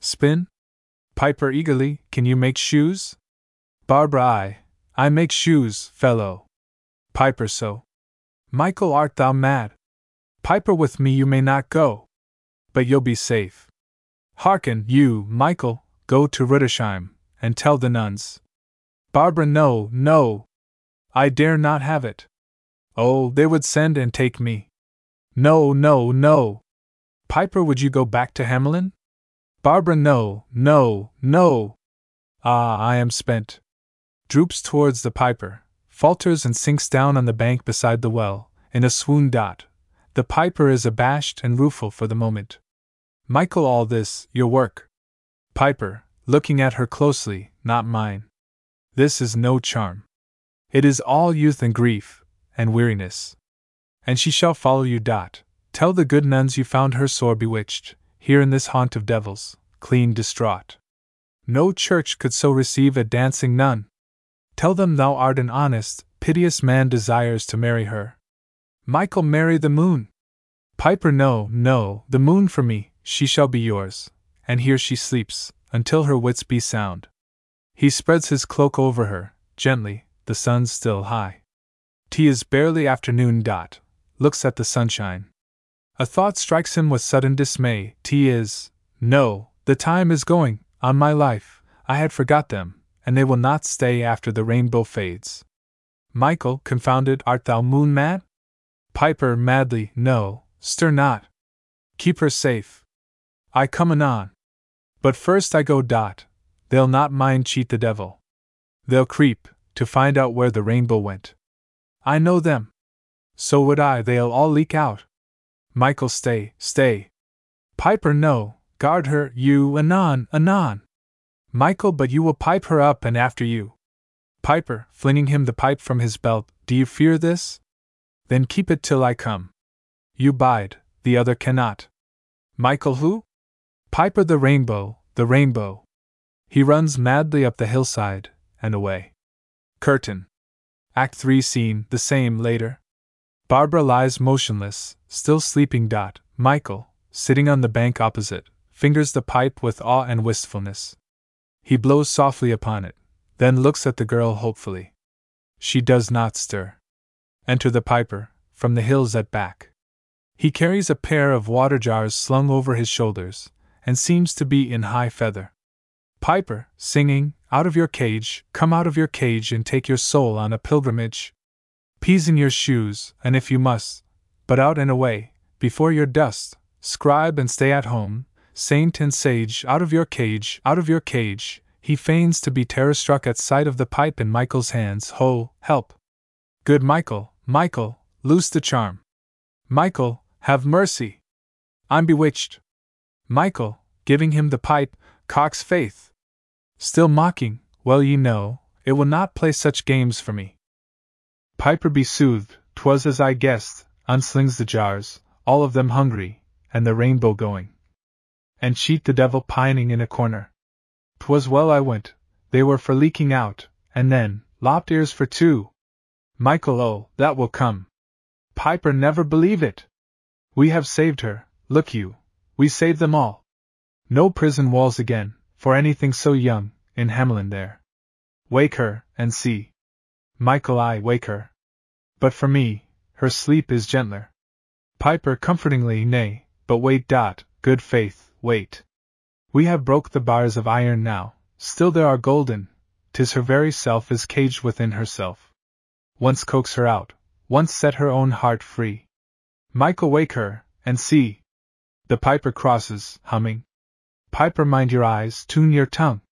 Spin? Piper eagerly, can you make shoes? Barbara, I, I make shoes, fellow. Piper, so. Michael, art thou mad? Piper, with me you may not go. But you'll be safe. Hearken, you, Michael, go to Ruddersheim, and tell the nuns. Barbara, no, no. I dare not have it. Oh, they would send and take me. No, no, no. Piper, would you go back to Hamelin? Barbara, no, no, no. Ah, I am spent. Droops towards the Piper, falters and sinks down on the bank beside the well, in a swoon. Dot. The Piper is abashed and rueful for the moment. Michael, all this, your work. Piper, looking at her closely, not mine. This is no charm. It is all youth and grief, and weariness. And she shall follow you. Dot. Tell the good nuns you found her sore bewitched, here in this haunt of devils, clean distraught. No church could so receive a dancing nun. Tell them thou art an honest, piteous man desires to marry her. Michael, marry the moon. Piper, no, no, the moon for me, she shall be yours, and here she sleeps, until her wits be sound. He spreads his cloak over her, gently, the sun's still high. T is barely afternoon. Dot looks at the sunshine. A thought strikes him with sudden dismay. T is, no, the time is going, on my life, I had forgot them, and they will not stay after the rainbow fades. Michael, confounded, art thou moon mad? Piper, madly, no, stir not. Keep her safe. I come anon. But first I go. Dot. They'll not mind cheat the devil. They'll creep, to find out where the rainbow went. I know them. So would I, they'll all leak out. Michael, stay, stay. Piper, no, guard her, you, anon, anon. Michael, but you will pipe her up and after you. Piper, flinging him the pipe from his belt, do you fear this? Then keep it till I come. You bide, the other cannot. Michael, who? Piper the rainbow, the rainbow. He runs madly up the hillside, and away. Curtain. Act 3 scene, the same later. Barbara lies motionless, still sleeping. Dot. Michael, sitting on the bank opposite, fingers the pipe with awe and wistfulness. He blows softly upon it, then looks at the girl hopefully. She does not stir. Enter the piper, from the hills at back. He carries a pair of water jars slung over his shoulders, and seems to be in high feather. Piper, singing, Out of your cage, come out of your cage and take your soul on a pilgrimage. Peas in your shoes, and if you must, but out and away, before your dust, scribe and stay at home, saint and sage, out of your cage, out of your cage. He feigns to be terror struck at sight of the pipe in Michael's hands. Ho, help! Good Michael, Michael, loose the charm. Michael, have mercy! I'm bewitched. Michael, giving him the pipe, cocks faith. Still mocking, well ye know, it will not play such games for me. Piper be soothed, twas as I guessed, unslings the jars, all of them hungry, and the rainbow going and cheat the devil pining in a corner. 'Twas well I went, they were for leaking out, and then, lopped ears for two. Michael, oh, that will come. Piper never believe it. We have saved her, look you, we saved them all. No prison walls again, for anything so young, in Hamelin there. Wake her, and see. Michael, I wake her. But for me, her sleep is gentler. Piper comfortingly, nay, but wait. Dot, good faith, wait. We have broke the bars of iron now, still there are golden, tis her very self is caged within herself. Once coax her out, once set her own heart free. Michael wake her, and see. The piper crosses, humming. Piper mind your eyes, tune your tongue.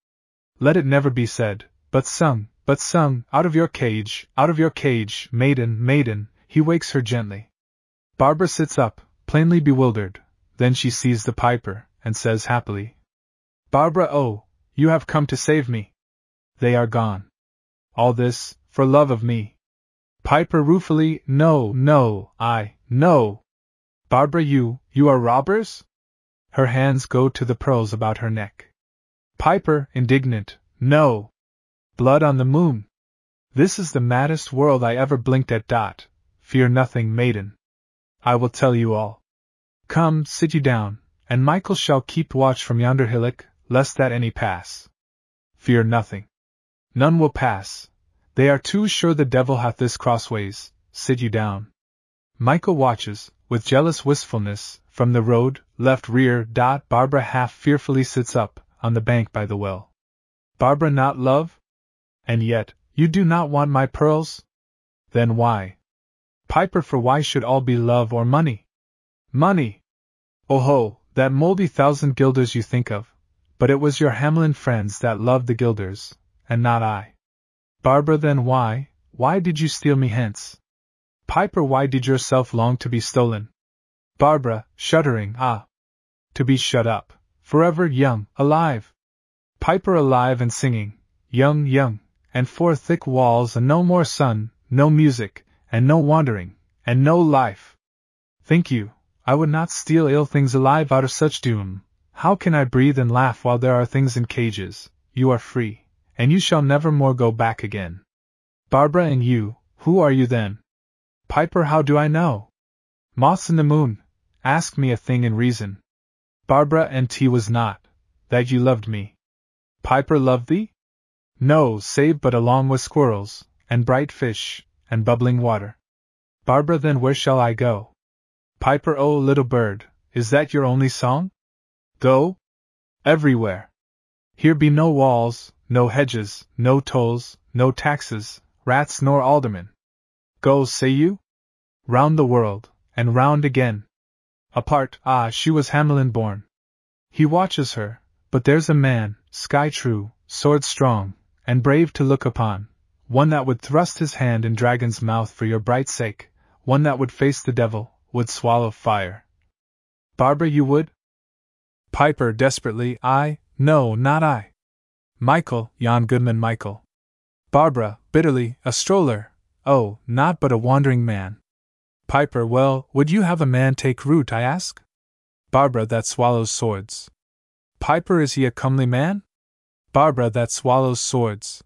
Let it never be said, but sung, but sung, out of your cage, out of your cage, maiden, maiden, he wakes her gently. Barbara sits up, plainly bewildered, then she sees the piper, and says happily, Barbara, oh, you have come to save me. They are gone. All this, for love of me. Piper ruefully, no, no, I, no. Barbara, you, you are robbers? Her hands go to the pearls about her neck. Piper, indignant, no. Blood on the moon. This is the maddest world I ever blinked at. Dot. Fear nothing, maiden. I will tell you all. Come, sit you down, and Michael shall keep watch from yonder hillock, lest that any pass. Fear nothing. None will pass. They are too sure the devil hath this crossways. Sit you down. Michael watches, with jealous wistfulness, from the road, left rear. Dot Barbara half fearfully sits up, on the bank by the well. Barbara not love? And yet, you do not want my pearls? Then why? Piper for why should all be love or money? Money! Oh ho, that moldy thousand guilders you think of, but it was your Hamelin friends that loved the guilders, and not I. Barbara then why, why did you steal me hence? Piper why did yourself long to be stolen? Barbara, shuddering, ah! To be shut up, forever young, alive! Piper alive and singing, young, young, and four thick walls and no more sun, no music, and no wandering, and no life. Think you, I would not steal ill things alive out of such doom? How can I breathe and laugh while there are things in cages? You are free, and you shall never more go back again. Barbara and you, who are you then? Piper, how do I know? Moths in the moon, ask me a thing in reason. Barbara and T was not, that you loved me. Piper loved thee? No, save but along with squirrels, and bright fish, and bubbling water. Barbara, then where shall I go? Piper, oh little bird, is that your only song? Go? Everywhere. Here be no walls, no hedges, no tolls, no taxes, rats nor aldermen. Go, say you? Round the world, and round again. Apart, ah, she was Hamelin born. He watches her, but there's a man, sky true, sword strong, and brave to look upon, one that would thrust his hand in dragon's mouth for your bright sake, one that would face the devil, would swallow fire. Barbara, you would? Piper desperately, I, no, not I. Michael, Jan Goodman Michael. Barbara, bitterly, a stroller, oh, not but a wandering man. Piper, well, would you have a man take root, I ask? Barbara, that swallows swords. Piper, is he a comely man? Barbara, that swallows swords.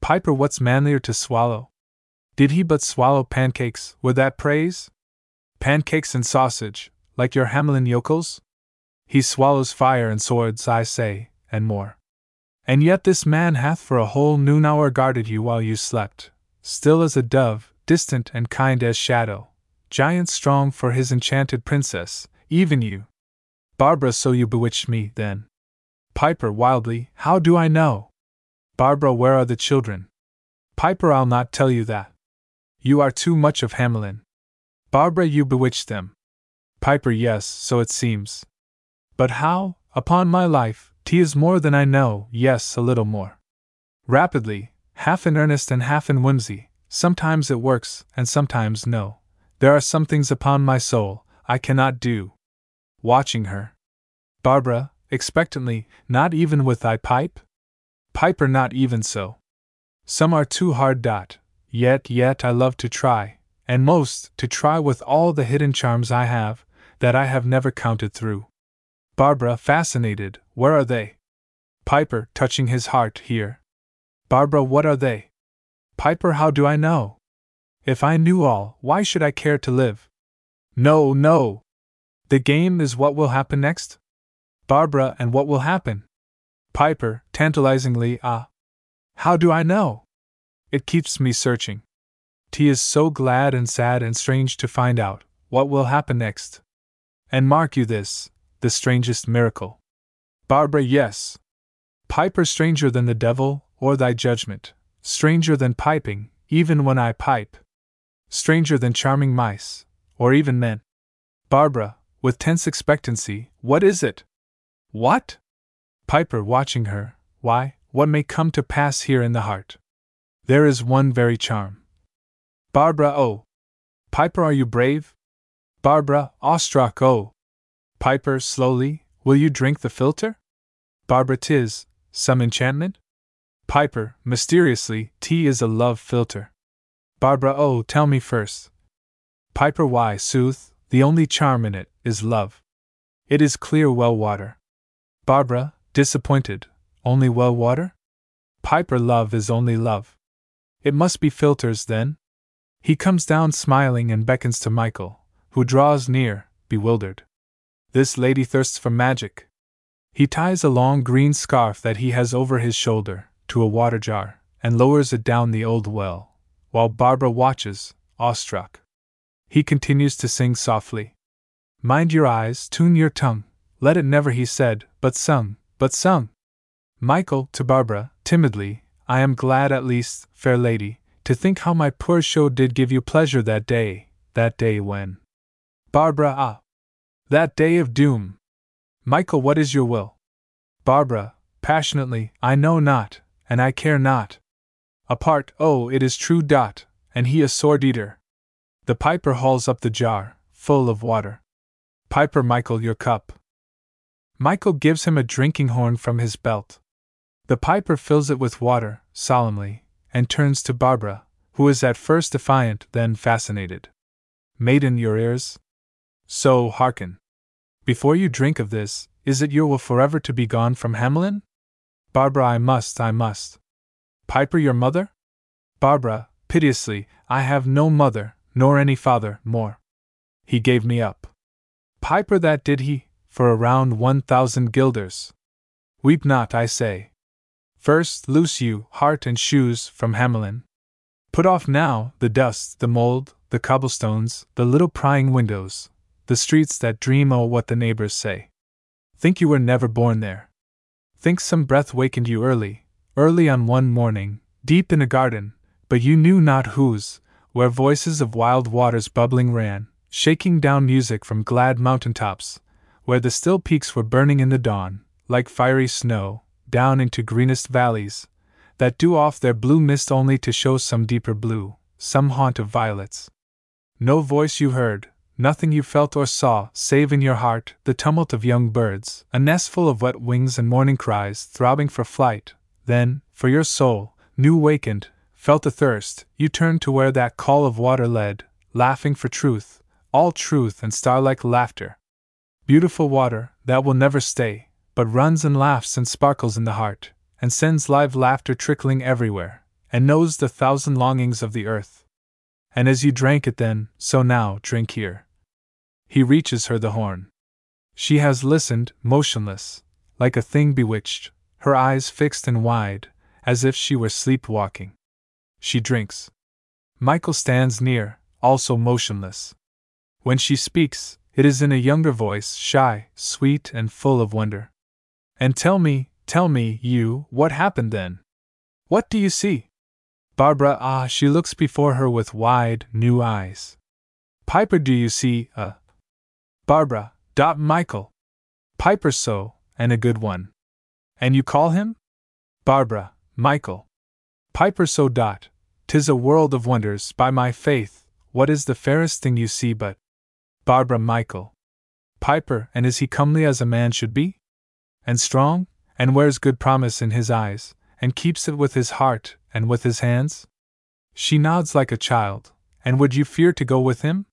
Piper, what's manlier to swallow? Did he but swallow pancakes, would that praise? Pancakes and sausage, like your Hamelin yokels? He swallows fire and swords, I say, and more. And yet this man hath for a whole noon hour guarded you while you slept, still as a dove, distant and kind as shadow, giant strong for his enchanted princess, even you. Barbara, so you bewitched me, then. Piper wildly, how do I know? Barbara, where are the children? Piper, I'll not tell you that. You are too much of Hamelin. Barbara, you bewitched them. Piper, yes, so it seems. But how? Upon my life, T is more than I know, yes, a little more. Rapidly, half in earnest and half in whimsy, sometimes it works, and sometimes no. There are some things upon my soul I cannot do. Watching her. Barbara, expectantly, not even with thy pipe? Piper, not even so. Some are too hard. Dot. Yet, yet I love to try, and most to try with all the hidden charms I have, that I have never counted through. Barbara, fascinated, where are they? Piper, touching his heart, here. Barbara, what are they? Piper, how do I know? If I knew all, why should I care to live? No, no! The game is what will happen next? Barbara, and what will happen? Piper, tantalizingly, ah. How do I know? It keeps me searching. T is so glad and sad and strange to find out what will happen next. And mark you this the strangest miracle. Barbara, yes. Piper stranger than the devil, or thy judgment, stranger than piping, even when I pipe. Stranger than charming mice, or even men. Barbara, with tense expectancy, what is it? What? Piper, watching her, why, what may come to pass here in the heart? There is one very charm. Barbara, oh! Piper, are you brave? Barbara, awestruck, oh! Piper, slowly, will you drink the philter? Barbara, tis some enchantment? Piper, mysteriously, tea is a love philter. Barbara, oh, tell me first. Piper, why, sooth, the only charm in it is love. It is clear well water. Barbara, disappointed, only well water? Piper, love is only love. It must be philters then? He comes down smiling and beckons to Michael, who draws near, bewildered. This lady thirsts for magic. He ties a long green scarf that he has over his shoulder to a water jar and lowers it down the old well, while Barbara watches, awestruck. He continues to sing softly. Mind your eyes, tune your tongue, let it never, he said, but sung, but sung. Michael, to Barbara, timidly, I am glad at least, fair lady, to think how my poor show did give you pleasure that day, that day when. Barbara, ah! That day of doom! Michael, what is your will? Barbara, passionately, I know not, and I care not. Apart, oh, it is true. Dot, and he a sword eater. The piper hauls up the jar, full of water. Piper Michael, your cup. Michael gives him a drinking horn from his belt. The piper fills it with water, solemnly, and turns to Barbara, who is at first defiant, then fascinated. Maiden, your ears? So hearken. Before you drink of this, is it your will forever to be gone from Hamelin? Barbara, I must, I must. Piper, your mother? Barbara, piteously, I have no mother, nor any father, more. He gave me up. Piper, that did he, for around one thousand guilders. Weep not, I say. First, loose you, heart and shoes, from Hamelin. Put off now the dust, the mold, the cobblestones, the little prying windows, the streets that dream o' what the neighbors say. Think you were never born there. Think some breath wakened you early, early on one morning, deep in a garden, but you knew not whose, where voices of wild waters bubbling ran, shaking down music from glad mountain tops, where the still peaks were burning in the dawn, like fiery snow, down into greenest valleys, that dew off their blue mist only to show some deeper blue, some haunt of violets. No voice you heard, nothing you felt or saw, save in your heart the tumult of young birds, a nestful of wet wings and morning cries throbbing for flight. Then, for your soul, new wakened, felt a thirst, you turned to where that call of water led, laughing for truth, all truth and star like laughter, Beautiful water, that will never stay, but runs and laughs and sparkles in the heart, and sends live laughter trickling everywhere, and knows the thousand longings of the earth. And as you drank it then, so now drink here. He reaches her the horn. She has listened, motionless, like a thing bewitched, her eyes fixed and wide, as if she were sleepwalking. She drinks. Michael stands near, also motionless. When she speaks, it is in a younger voice, shy, sweet, and full of wonder. And tell me, tell me, you, what happened then? What do you see? Barbara, ah, she looks before her with wide, new eyes. Piper, do you see, uh? Barbara, dot Michael. Piper, so, and a good one. And you call him? Barbara, Michael. Piper, so dot. Tis a world of wonders, by my faith, what is the fairest thing you see but Barbara Michael. Piper, and is he comely as a man should be? And strong, and wears good promise in his eyes, and keeps it with his heart and with his hands? She nods like a child, and would you fear to go with him?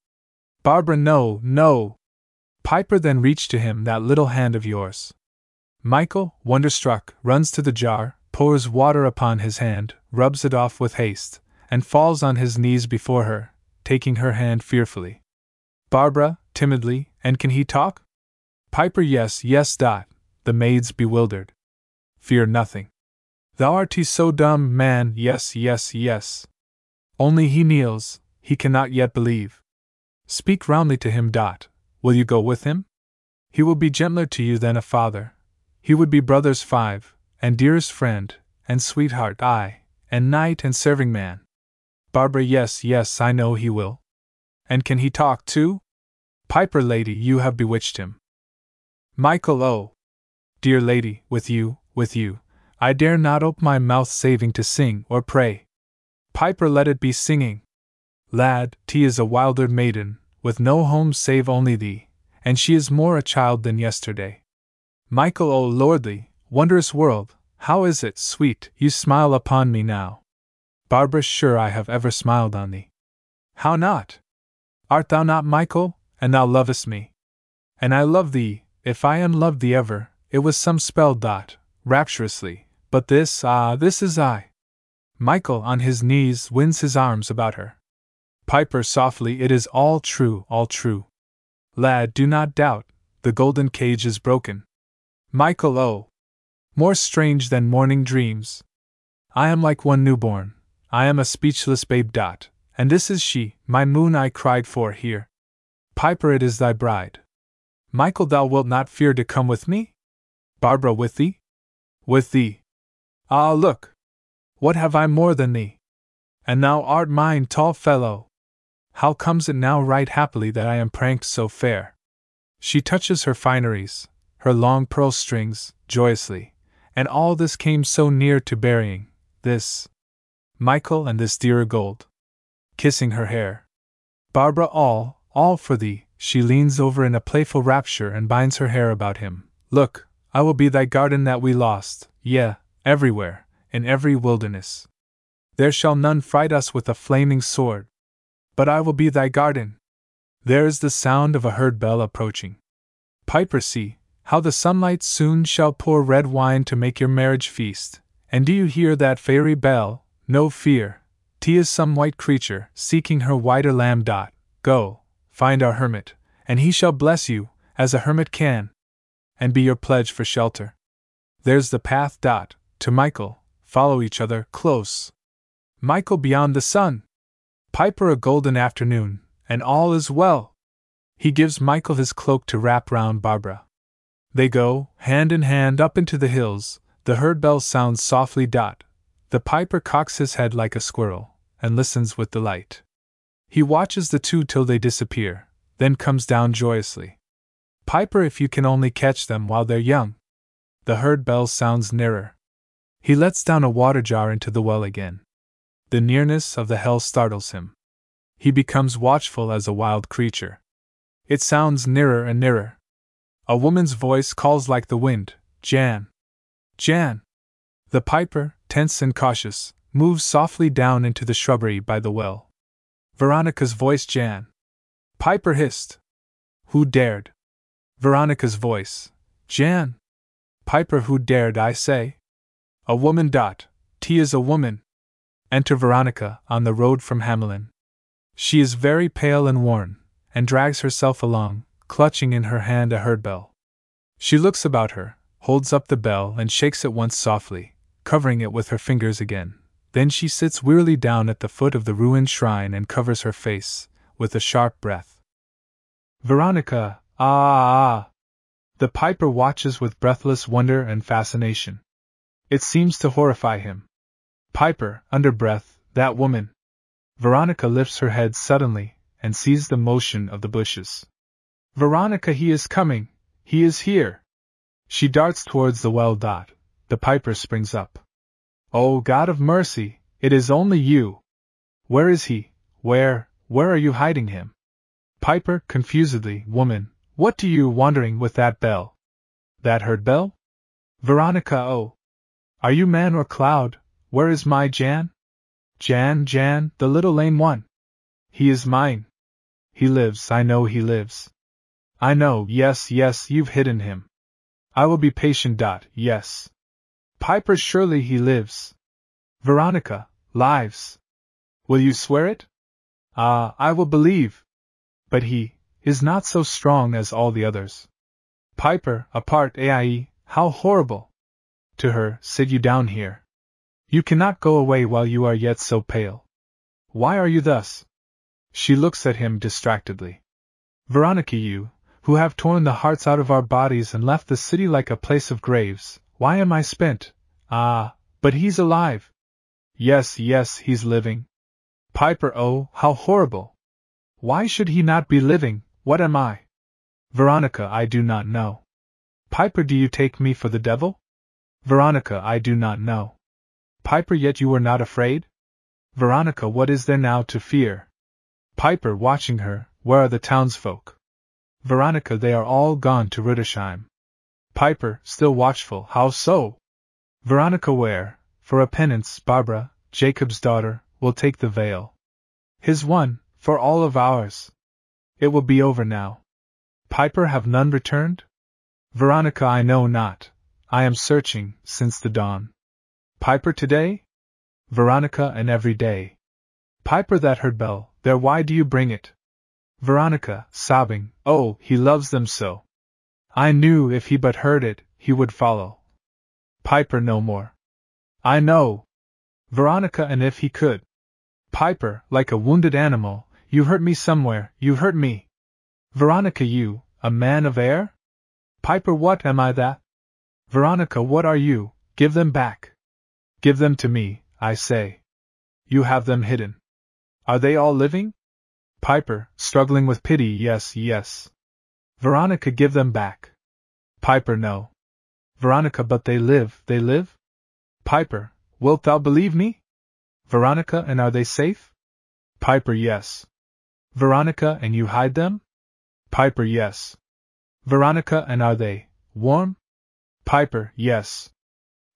Barbara, no, no! Piper then reached to him that little hand of yours. Michael, wonderstruck, runs to the jar, pours water upon his hand, rubs it off with haste, and falls on his knees before her, taking her hand fearfully. Barbara, timidly, and can he talk? Piper, yes, yes, Dot. The maid's bewildered. Fear nothing. Thou art he so dumb, man, yes, yes, yes. Only he kneels, he cannot yet believe. Speak roundly to him, Dot. Will you go with him? He will be gentler to you than a father. He would be brothers five, and dearest friend, and sweetheart, aye, and knight and serving man. Barbara, yes, yes, I know he will. And can he talk too? Piper lady, you have bewitched him. Michael, oh! Dear lady, with you, with you, I dare not ope my mouth saving to sing or pray. Piper, let it be singing. Lad, T is a wilder maiden, with no home save only thee, and she is more a child than yesterday. Michael, O lordly, wondrous world, how is it, sweet, you smile upon me now? Barbara, sure I have ever smiled on thee. How not? Art thou not Michael, and thou lovest me? And I love thee, if I unloved thee ever, it was some spell dot, rapturously, but this, ah, this is I. Michael, on his knees, wins his arms about her. Piper softly, it is all true, all true. Lad, do not doubt, the golden cage is broken. Michael, O. More strange than morning dreams. I am like one newborn, I am a speechless babe. Dot. And this is she, my moon I cried for here. Piper, it is thy bride. Michael, thou wilt not fear to come with me? Barbara with thee? With thee. Ah, look! What have I more than thee? And thou art mine, tall fellow! How comes it now right happily that I am pranked so fair? She touches her fineries, her long pearl strings, joyously, and all this came so near to burying, this, Michael and this dearer gold. Kissing her hair. Barbara, all, all for thee, she leans over in a playful rapture and binds her hair about him. Look, I will be thy garden that we lost, yea, everywhere, in every wilderness. There shall none fright us with a flaming sword. But I will be thy garden. There is the sound of a herd bell approaching. Piper, see, how the sunlight soon shall pour red wine to make your marriage feast. And do you hear that fairy bell? No fear. T is some white creature, seeking her whiter lamb. Dot. Go, find our hermit, and he shall bless you, as a hermit can, and be your pledge for shelter. There's the path. Dot. To Michael, follow each other close. Michael beyond the sun. Piper a golden afternoon, and all is well. He gives Michael his cloak to wrap round Barbara. They go, hand in hand, up into the hills. The herd bell sounds softly. Dot. The piper cocks his head like a squirrel, and listens with delight. He watches the two till they disappear, then comes down joyously. Piper, if you can only catch them while they're young. The herd bell sounds nearer. He lets down a water jar into the well again. The nearness of the hell startles him. He becomes watchful as a wild creature. It sounds nearer and nearer. A woman's voice calls like the wind Jan! Jan! The piper, tense and cautious, moves softly down into the shrubbery by the well. Veronica's voice Jan! Piper hissed. Who dared? Veronica's voice. Jan! Piper, who dared I say? A woman. Dot. T is a woman. Enter Veronica on the road from Hamelin. She is very pale and worn, and drags herself along, clutching in her hand a herd bell. She looks about her, holds up the bell, and shakes it once softly, covering it with her fingers again. Then she sits wearily down at the foot of the ruined shrine and covers her face, with a sharp breath. Veronica, ah, ah! The piper watches with breathless wonder and fascination. It seems to horrify him. Piper, under breath, that woman. Veronica lifts her head suddenly and sees the motion of the bushes. Veronica, he is coming! He is here! She darts towards the well. Dot. The piper springs up. Oh, God of mercy, it is only you! Where is he? Where, where are you hiding him? Piper, confusedly, woman, what do you wandering with that bell? That herd bell? Veronica, oh! Are you man or cloud? Where is my Jan? Jan, Jan, the little lame one. He is mine. He lives, I know he lives. I know, yes, yes, you've hidden him. I will be patient. Dot, yes. Piper, surely he lives. Veronica, lives. Will you swear it? Ah, I will believe. But he is not so strong as all the others. Piper, apart, Aie, how horrible! To her, sit you down here. You cannot go away while you are yet so pale. Why are you thus? She looks at him distractedly. Veronica, you, who have torn the hearts out of our bodies and left the city like a place of graves, why am I spent? Ah, but he's alive. Yes, yes, he's living. Piper, oh, how horrible! Why should he not be living? What am I? Veronica, I do not know. Piper, do you take me for the devil? Veronica, I do not know. Piper, yet you were not afraid? Veronica, what is there now to fear? Piper, watching her, where are the townsfolk? Veronica, they are all gone to Rudesheim. Piper, still watchful, how so? Veronica, where, for a penance, Barbara, Jacob's daughter, will take the veil. His one, for all of ours. It will be over now. Piper, have none returned? Veronica, I know not. I am searching, since the dawn. Piper today? Veronica and every day. Piper that herd bell, there why do you bring it? Veronica, sobbing, oh, he loves them so. I knew if he but heard it, he would follow. Piper no more. I know. Veronica and if he could. Piper, like a wounded animal, you hurt me somewhere, you hurt me. Veronica, you, a man of air? Piper, what am I that? Veronica, what are you? Give them back. Give them to me, I say. You have them hidden. Are they all living? Piper, struggling with pity, yes, yes. Veronica, give them back. Piper, no. Veronica, but they live, they live? Piper, wilt thou believe me? Veronica, and are they safe? Piper, yes. Veronica, and you hide them? Piper, yes. Veronica, and are they warm? Piper, yes.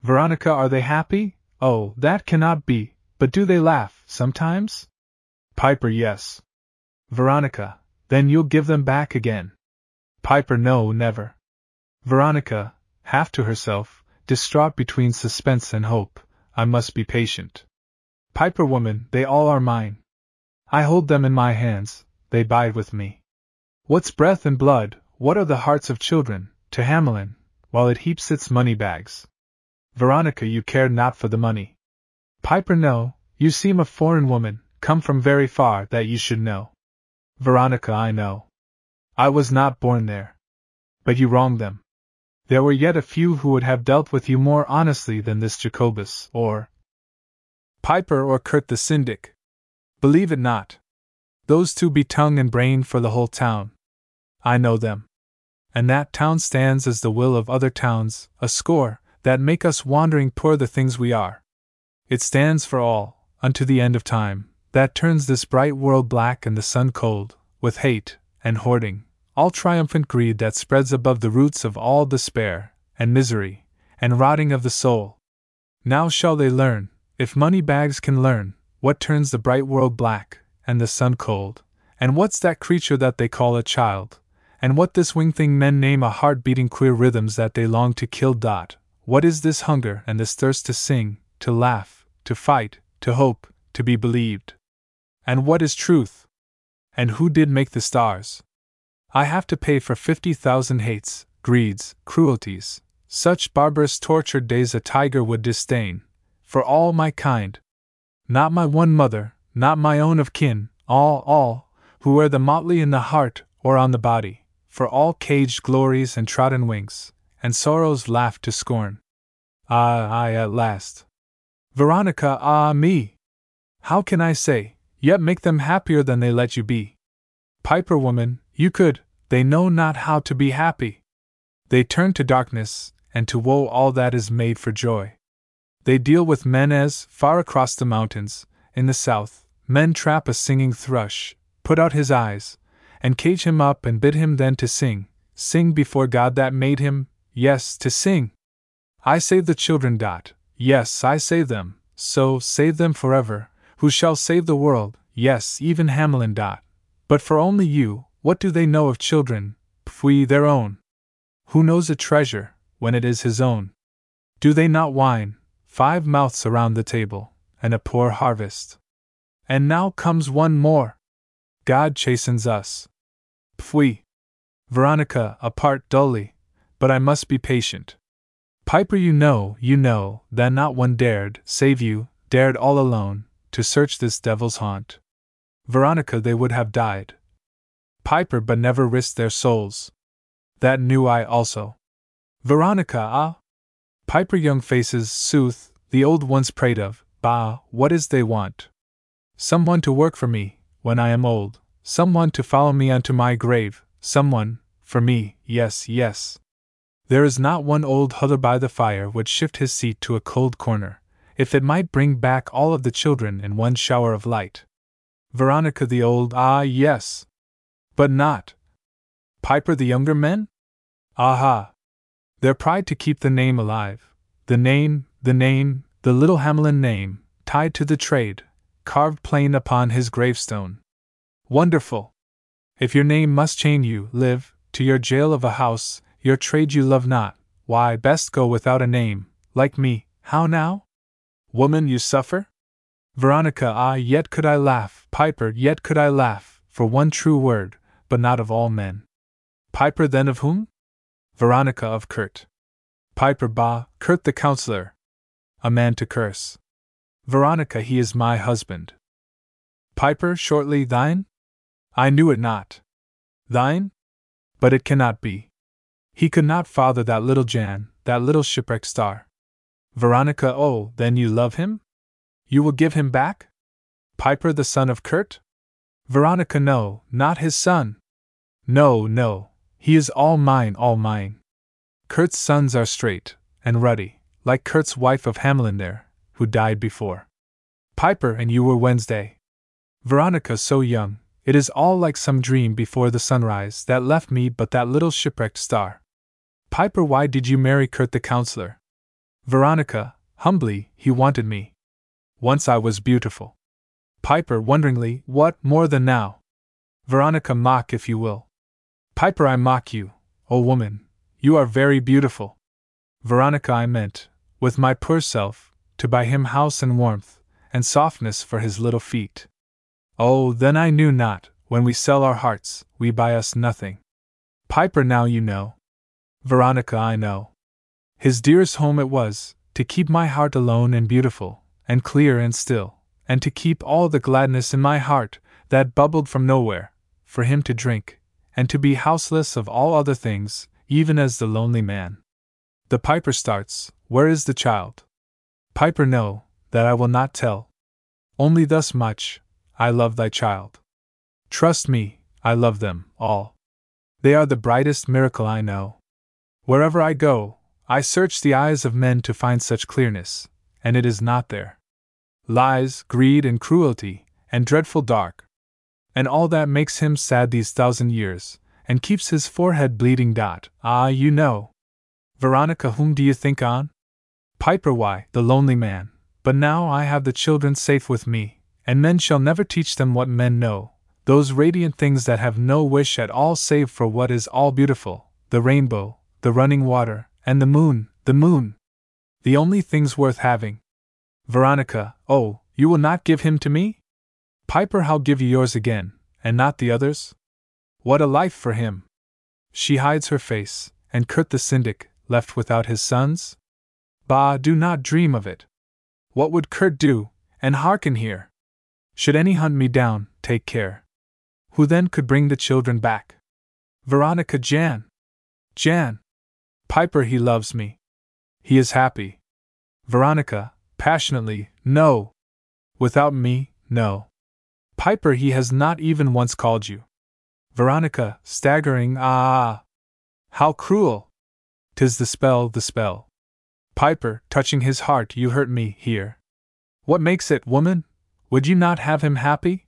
Veronica, are they happy? Oh, that cannot be, but do they laugh, sometimes? Piper, yes. Veronica, then you'll give them back again. Piper, no, never. Veronica, half to herself, distraught between suspense and hope, I must be patient. Piper woman, they all are mine. I hold them in my hands, they bide with me. What's breath and blood, what are the hearts of children, to Hamelin, while it heaps its money bags? Veronica, you care not for the money. Piper, no, you seem a foreign woman, come from very far, that you should know. Veronica, I know. I was not born there. But you wronged them. There were yet a few who would have dealt with you more honestly than this Jacobus, or Piper or Kurt the syndic. Believe it not. Those two be tongue and brain for the whole town. I know them. And that town stands as the will of other towns, a score, that make us wandering poor the things we are. It stands for all, unto the end of time, that turns this bright world black and the sun cold, with hate, and hoarding, all triumphant greed that spreads above the roots of all despair, and misery, and rotting of the soul. Now shall they learn, if money bags can learn, what turns the bright world black, and the sun cold, and what's that creature that they call a child, and what this winged thing men name a heart beating queer rhythms that they long to kill. Dot. What is this hunger and this thirst to sing, to laugh, to fight, to hope, to be believed? And what is truth? And who did make the stars? I have to pay for fifty thousand hates, greeds, cruelties, such barbarous tortured days a tiger would disdain, for all my kind. Not my one mother, not my own of kin, all, all, who wear the motley in the heart or on the body, for all caged glories and trodden wings, and sorrows laughed to scorn. Ah, I at last. Veronica, ah, me! How can I say, yet make them happier than they let you be? Piper woman, you could, they know not how to be happy. They turn to darkness, and to woe all that is made for joy. They deal with men as, far across the mountains, in the south, men trap a singing thrush, put out his eyes, and cage him up and bid him then to sing, sing before God that made him, yes, to sing. I save the children. Dot. Yes, I save them, so save them forever. Who shall save the world? Yes, even Hamelin. Dot. But for only you, what do they know of children? Pfui, their own. Who knows a treasure, when it is his own? Do they not whine, five mouths around the table, and a poor harvest. And now comes one more. God chastens us. Pfui. Veronica, apart dully, but I must be patient. Piper, you know, you know, that not one dared, save you, dared all alone, to search this devil's haunt. Veronica, they would have died. Piper, but never risked their souls. That knew I also. Veronica, ah, Piper young faces, sooth, the old ones prayed of, bah, what is they want? Someone to work for me, when I am old, someone to follow me unto my grave, someone, for me, yes, yes. There is not one old huther by the fire would shift his seat to a cold corner, if it might bring back all of the children in one shower of light. Veronica the old, ah, yes. But not. Piper the younger men? Aha, their pride to keep the name alive. The name, the name, the little Hamelin name, tied to the trade, carved plain upon his gravestone. Wonderful! If your name must chain you, live, to your jail of a house, your trade you love not, why, best go without a name, like me, how now? Woman, you suffer? Veronica, ah, yet could I laugh, Piper, yet could I laugh, for one true word, but not of all men. Piper then of whom? Veronica of Kurt. Piper bah, Kurt the counselor. A man to curse. Veronica, he is my husband. Piper, shortly thine? I knew it not. Thine? But it cannot be. He could not father that little Jan, that little shipwrecked star. Veronica, oh, then you love him? You will give him back? Piper, the son of Kurt? Veronica, no, not his son. No, no, he is all mine, all mine. Kurt's sons are straight and ruddy, like Kurt's wife of Hamelin there, who died before. Piper and you were Wednesday. Veronica, so young, it is all like some dream before the sunrise that left me but that little shipwrecked star. Piper, why did you marry Kurt the counselor? Veronica, humbly, he wanted me. Once I was beautiful. Piper, wonderingly, what more than now? Veronica, mock if you will. Piper, I mock you, O woman, you are very beautiful. Veronica, I meant, with my poor self, to buy him house and warmth, and softness for his little feet. Oh, then I knew not, when we sell our hearts, we buy us nothing. Piper, now you know. Veronica, I know. His dearest home it was, to keep my heart alone and beautiful, and clear and still, and to keep all the gladness in my heart, that bubbled from nowhere, for him to drink, and to be houseless of all other things, even as the lonely man. The piper starts, Where is the child? Piper, no, that I will not tell. Only thus much, I love thy child. Trust me, I love them, all. They are the brightest miracle I know. Wherever I go, I search the eyes of men to find such clearness, and it is not there. Lies, greed, and cruelty, and dreadful dark, and all that makes him sad these thousand years, and keeps his forehead bleeding. Dot. Ah, you know. Veronica, whom do you think on? Piper, why, the lonely man. But now I have the children safe with me, and men shall never teach them what men know, those radiant things that have no wish at all save for what is all beautiful the rainbow, the running water, and the moon, the moon. The only things worth having. Veronica, oh, you will not give him to me? Piper, I'll give you yours again, and not the others? What a life for him! She hides her face, and Kurt the Syndic, left without his sons? Bah, do not dream of it. What would Kurt do? And hearken here. Should any hunt me down, take care. Who then could bring the children back? Veronica Jan. Jan. Piper, he loves me. He is happy. Veronica, passionately, no. Without me, no. Piper, he has not even once called you. Veronica, staggering, ah! How cruel! Tis the spell, the spell. Piper, touching his heart, you hurt me, here. What makes it, woman? Would you not have him happy?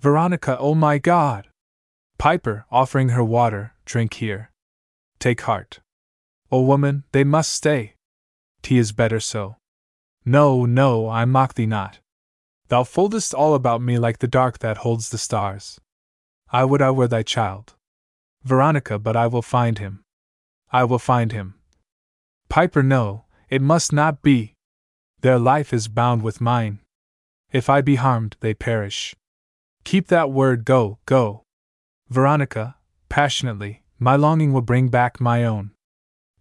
Veronica, oh my God! Piper, offering her water, drink here. Take heart. O woman, they must stay. Tea is better so. No, no, I mock thee not. Thou foldest all about me like the dark that holds the stars. I would I were thy child. Veronica, but I will find him. I will find him. Piper, no, it must not be. Their life is bound with mine. If I be harmed, they perish. Keep that word, go, go. Veronica, passionately, my longing will bring back my own.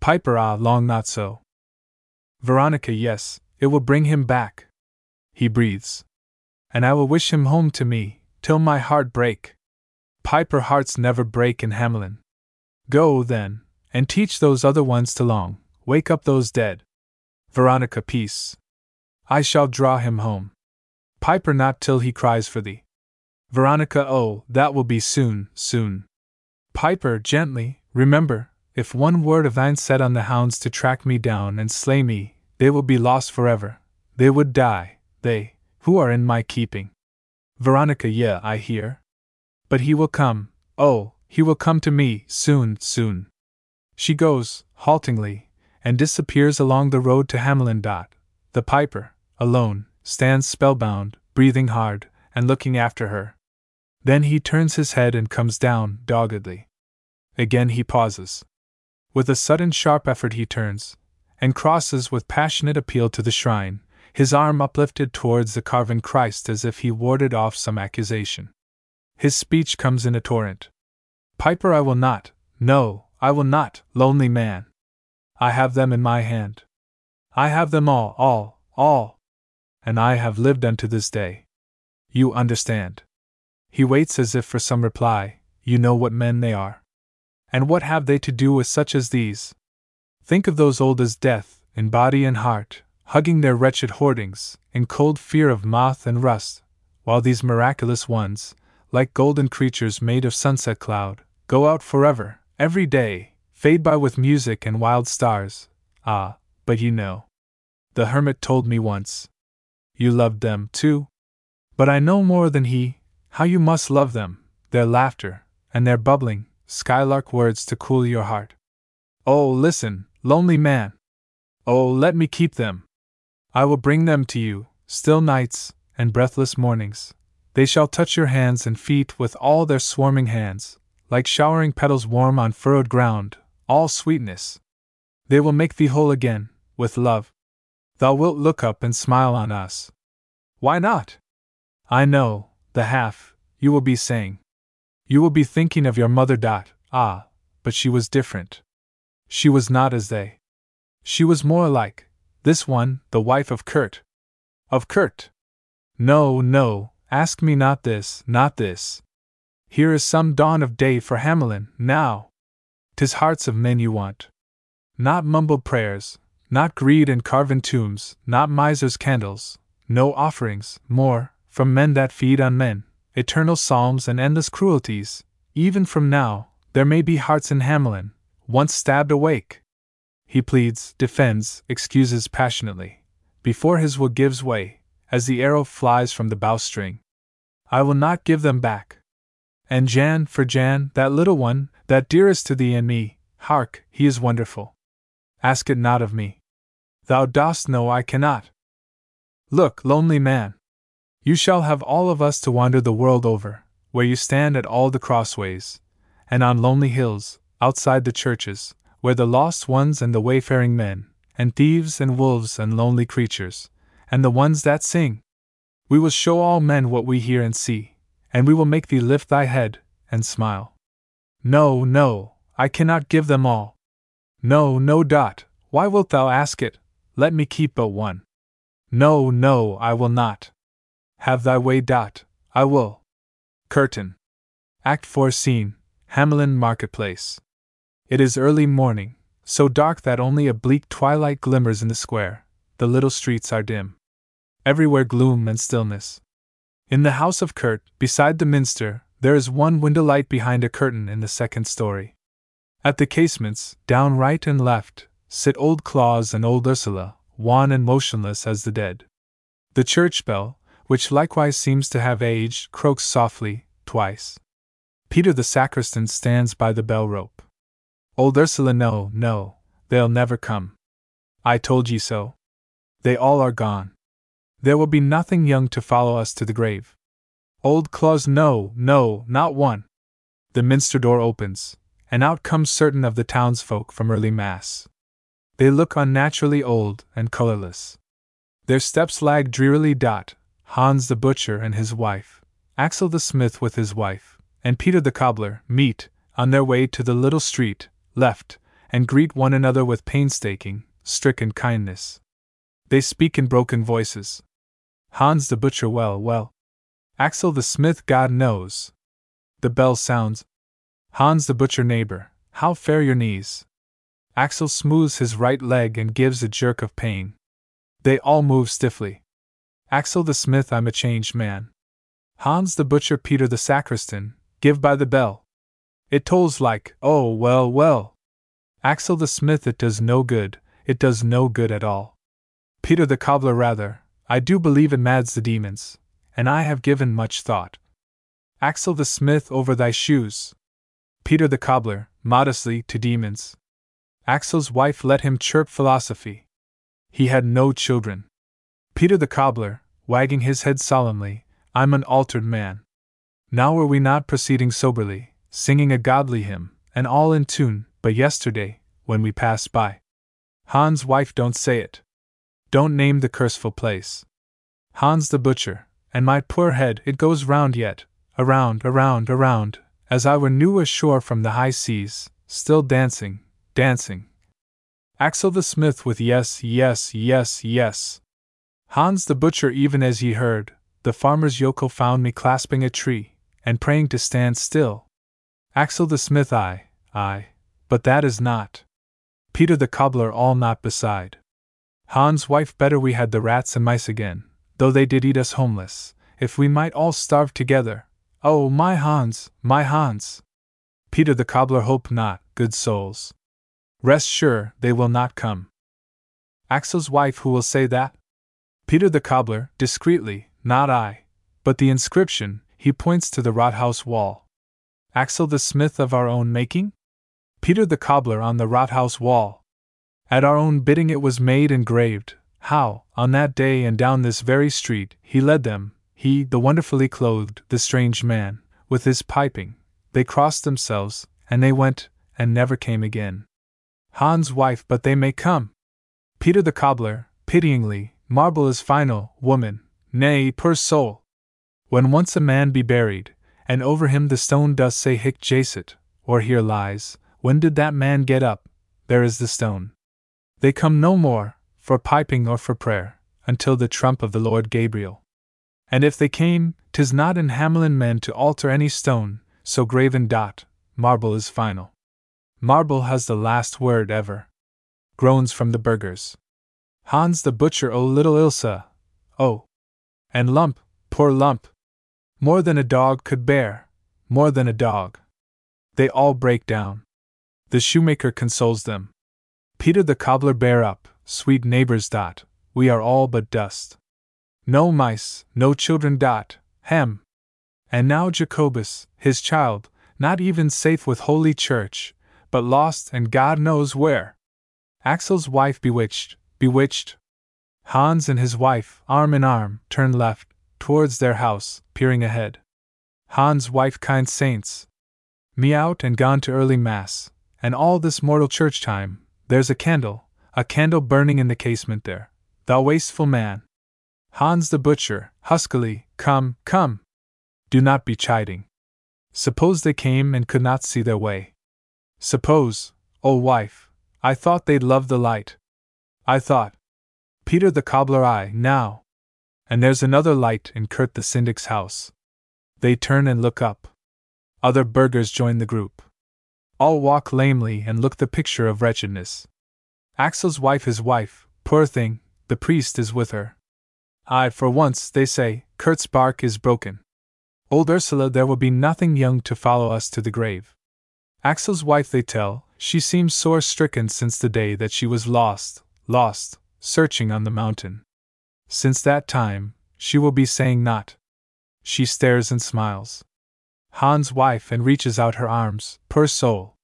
Piper, ah, long not so. Veronica, yes, it will bring him back. He breathes and I will wish him home to me, till my heart break. Piper hearts never break in Hamelin. Go, then, and teach those other ones to long, wake up those dead. Veronica, peace. I shall draw him home. Piper not till he cries for thee. Veronica, oh, that will be soon, soon. Piper, gently, remember, if one word of thine set on the hounds to track me down and slay me, they will be lost forever. They would die, they, who are in my keeping. Veronica, yeah, I hear. But he will come, oh, he will come to me, soon, soon. She goes, haltingly, and disappears along the road to Hamelin. The piper, alone, stands spellbound, breathing hard, and looking after her. Then he turns his head and comes down, doggedly. Again he pauses. With a sudden sharp effort he turns, and crosses with passionate appeal to the shrine, his arm uplifted towards the carven Christ as if he warded off some accusation. His speech comes in a torrent. Piper, I will not, no, I will not, lonely man. I have them in my hand. I have them all, all, all. And I have lived unto this day. You understand. He waits as if for some reply, you know what men they are. And what have they to do with such as these? Think of those old as death, in body and heart, hugging their wretched hoardings, in cold fear of moth and rust, while these miraculous ones, like golden creatures made of sunset cloud, go out forever, every day, fade by with music and wild stars. Ah, but you know. The hermit told me once. You loved them, too? But I know more than he, how you must love them, their laughter, and their bubbling, skylark words to cool your heart. Oh, listen, lonely man! Oh, let me keep them! I will bring them to you, still nights, and breathless mornings. They shall touch your hands and feet with all their swarming hands, like showering petals warm on furrowed ground, all sweetness. They will make thee whole again, with love. Thou wilt look up and smile on us. Why not? I know, the half, you will be saying. You will be thinking of your mother. Dot. Ah, but she was different. She was not as they. She was more like this one, the wife of Kurt. Of Kurt. No, no, ask me not this, not this. Here is some dawn of day for Hamelin, now. Tis hearts of men you want. Not mumbled prayers, not greed and carven tombs, not misers' candles, no offerings, more, from men that feed on men, eternal psalms and endless cruelties. Even from now, there may be hearts in Hamelin, once stabbed awake. He pleads, defends, excuses passionately, before his will gives way, as the arrow flies from the bowstring. I will not give them back. And Jan, for Jan, that little one, that dearest to thee and me, hark, he is wonderful. Ask it not of me. Thou dost know I cannot. Look, lonely man. You shall have all of us to wander the world over, where you stand at all the crossways, and on lonely hills, outside the churches, where the lost ones and the wayfaring men, and thieves and wolves and lonely creatures, and the ones that sing. We will show all men what we hear and see, and we will make thee lift thy head and smile. No, no, I cannot give them all. No, no, Dot, why wilt thou ask it? Let me keep but one. No, no, I will not. Have thy way, Dot, I will. Curtain. Act 4 Scene Hamelin Marketplace. It is early morning, so dark that only a bleak twilight glimmers in the square. The little streets are dim. Everywhere gloom and stillness. In the house of Kurt, beside the minster, there is one window light behind a curtain in the second story. At the casements, down right and left, sit old Claus and old Ursula, wan and motionless as the dead. The church bell, which likewise seems to have aged, croaks softly, twice. Peter the sacristan stands by the bell rope. Old Ursula, no, no, they'll never come. I told ye so. They all are gone. There will be nothing young to follow us to the grave. Old Claus, no, no, not one. The minster door opens, and out comes certain of the townsfolk from early Mass. They look unnaturally old and colorless. Their steps lag drearily. Dot, Hans the butcher and his wife, Axel the smith with his wife, and Peter the cobbler meet, on their way to the little street, left, and greet one another with painstaking, stricken kindness. They speak in broken voices, Hans the butcher, well, well. Axel the smith, God knows. The bell sounds. Hans the butcher, neighbor, how fare your knees? Axel smooths his right leg and gives a jerk of pain. They all move stiffly. Axel the smith, I'm a changed man. Hans the butcher, Peter the sacristan, give by the bell. It tolls like, oh, well, well. Axel the smith, it does no good, it does no good at all. Peter the cobbler, rather, I do believe it mads the demons, and I have given much thought. Axel the smith over thy shoes. Peter the cobbler, modestly, to demons. Axel's wife let him chirp philosophy. He had no children. Peter the cobbler, wagging his head solemnly, I'm an altered man. Now were we not proceeding soberly, singing a godly hymn, and all in tune, but yesterday, when we passed by. Hans' wife don't say it. Don't name the curseful place. Hans the butcher, and my poor head, it goes round yet, around, around, around, as I were new ashore from the high seas, still dancing, dancing. Axel the smith with yes, yes, yes, yes. Hans the butcher, even as ye heard, the farmer's yokel found me clasping a tree, and praying to stand still. Axel the smith, I, Ay, but that is not. Peter the cobbler all not beside. Hans' wife better we had the rats and mice again, though they did eat us homeless, if we might all starve together. Oh, my Hans, my Hans! Peter the cobbler hope not, good souls. Rest sure, they will not come. Axel's wife, who will say that? Peter the cobbler, discreetly, not I. But the inscription, he points to the Rathaus wall. Axel the smith of our own making? Peter the cobbler on the Rathaus wall. At our own bidding it was made engraved, how, on that day and down this very street, he led them, he, the wonderfully clothed, the strange man, with his piping, they crossed themselves, and they went, and never came again. Hans' wife, but they may come. Peter the cobbler, pityingly, marble is final, woman, nay, poor soul. When once a man be buried, and over him the stone does say hic jacet, or here lies, when did that man get up? There is the stone. They come no more, for piping or for prayer, until the trump of the Lord Gabriel. And if they came, 'tis not in Hamelin men to alter any stone, so graven dot, marble is final. Marble has the last word ever. Groans from the burghers. Hans the butcher, oh little Ilsa, oh! And Lump, poor Lump! More than a dog could bear, more than a dog. They all break down. The shoemaker consoles them. Peter the cobbler bear up, sweet neighbors dot, we are all but dust. No mice, no children dot, hem. And now Jacobus, his child, not even safe with Holy Church, but lost and God knows where. Axel's wife bewitched, bewitched. Hans and his wife, arm in arm, turn left, towards their house, peering ahead. Hans' wife, kind saints. Me out and gone to early Mass, and all this mortal church time, there's a candle, a candle burning in the casement there. Thou wasteful man. Hans the butcher, huskily, come, come. Do not be chiding. Suppose they came and could not see their way. Suppose, oh wife, I thought they'd love the light. I thought. Peter the cobbler, I, now. And there's another light in Kurt the syndic's house. They turn and look up. Other burghers join the group. All walk lamely and look the picture of wretchedness. Axel's wife, his wife, poor thing, the priest is with her. Aye, for once, they say, Kurt's bark is broken. Old Ursula, there will be nothing young to follow us to the grave. Axel's wife, they tell, she seems sore stricken since the day that she was lost, lost, searching on the mountain. Since that time, she will be saying not. She stares and smiles. Hans' wife and reaches out her arms, poor soul.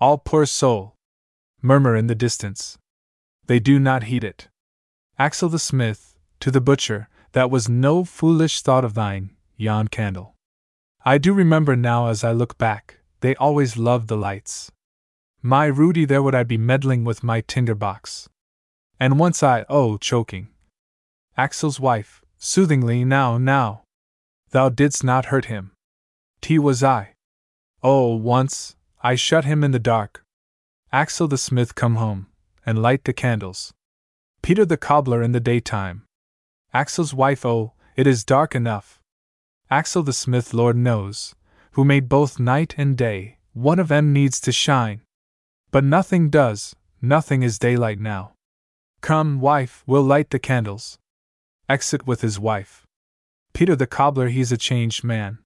All poor soul. Murmur in the distance. They do not heed it. Axel the smith, to the butcher, that was no foolish thought of thine, yon candle. I do remember now as I look back, they always loved the lights. My Rudy, there would I be meddling with my tinder box. And once I, oh, choking. Axel's wife, soothingly, now, now. Thou didst not hurt him. T was I. Oh, once, I shut him in the dark. Axel the smith come home, and light the candles. Peter the cobbler in the daytime. Axel's wife, oh, it is dark enough. Axel the smith, Lord knows, who made both night and day, one of them needs to shine. But nothing does, nothing is daylight now. Come, wife, we'll light the candles. Exit with his wife. Peter the cobbler, he's a changed man.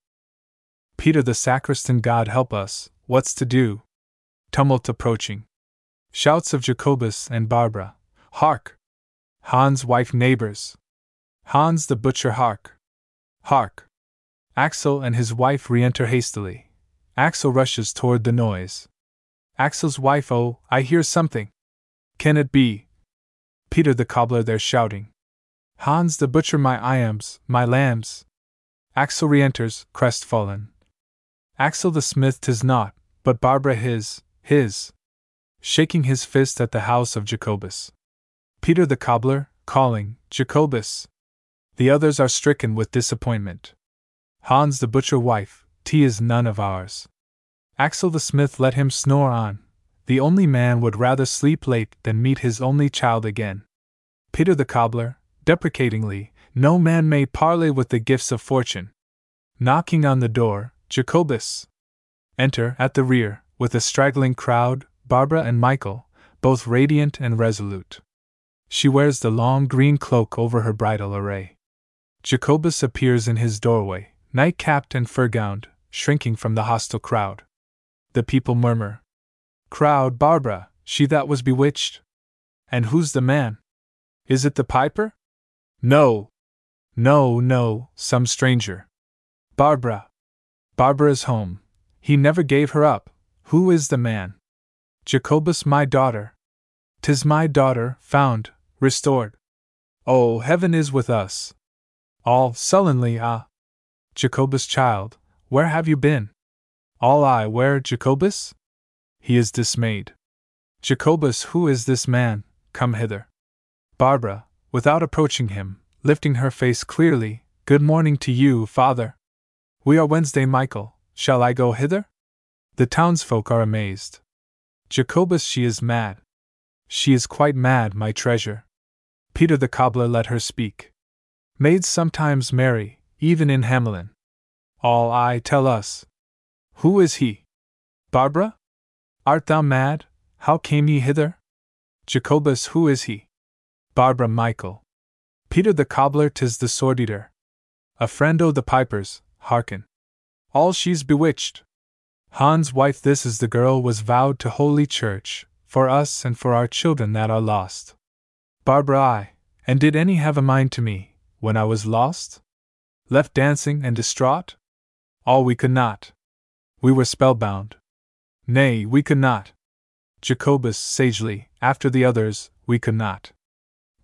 Peter the sacristan, God help us, what's to do? Tumult approaching. Shouts of Jacobus and Barbara. Hark! Hans' wife neighbors. Hans the butcher, hark! Hark! Axel and his wife re enter hastily. Axel rushes toward the noise. Axel's wife, oh, I hear something. Can it be? Peter the cobbler there shouting. Hans the butcher, my iams, my lambs. Axel re enters, crestfallen. Axel the smith tis not, but Barbara his, his. Shaking his fist at the house of Jacobus. Peter the cobbler, calling, Jacobus. The others are stricken with disappointment. Hans the butcher wife, tea is none of ours. Axel the smith let him snore on. The only man would rather sleep late than meet his only child again. Peter the cobbler, deprecatingly, no man may parley with the gifts of fortune. Knocking on the door, Jacobus. Enter, at the rear, with a straggling crowd, Barbara and Michael, both radiant and resolute. She wears the long green cloak over her bridal array. Jacobus appears in his doorway, night capped and fur gowned, shrinking from the hostile crowd. The people murmur, Crowd, Barbara, she that was bewitched? And who's the man? Is it the piper? No. No, no, some stranger. Barbara. Barbara's home. He never gave her up. Who is the man? Jacobus, my daughter. Tis my daughter, found, restored. Oh, heaven is with us. All sullenly, ah. Jacobus, child, where have you been? All I, where, Jacobus? He is dismayed. Jacobus, who is this man? Come hither. Barbara, without approaching him, lifting her face clearly, Good morning to you, father. We are Wednesday, Michael. Shall I go hither? The townsfolk are amazed. Jacobus, she is mad. She is quite mad, my treasure. Peter the cobbler let her speak. Maids sometimes marry, even in Hamelin. All I tell us. Who is he? Barbara? Art thou mad? How came ye hither? Jacobus, who is he? Barbara Michael. Peter the cobbler, tis the sword eater. A friend o' the pipers, hearken. All she's bewitched. Hans' wife, this is the girl, was vowed to Holy Church, for us and for our children that are lost. Barbara, I, and did any have a mind to me, when I was lost? Left dancing and distraught? All we could not. We were spellbound. Nay, we could not. Jacobus sagely, after the others, we could not.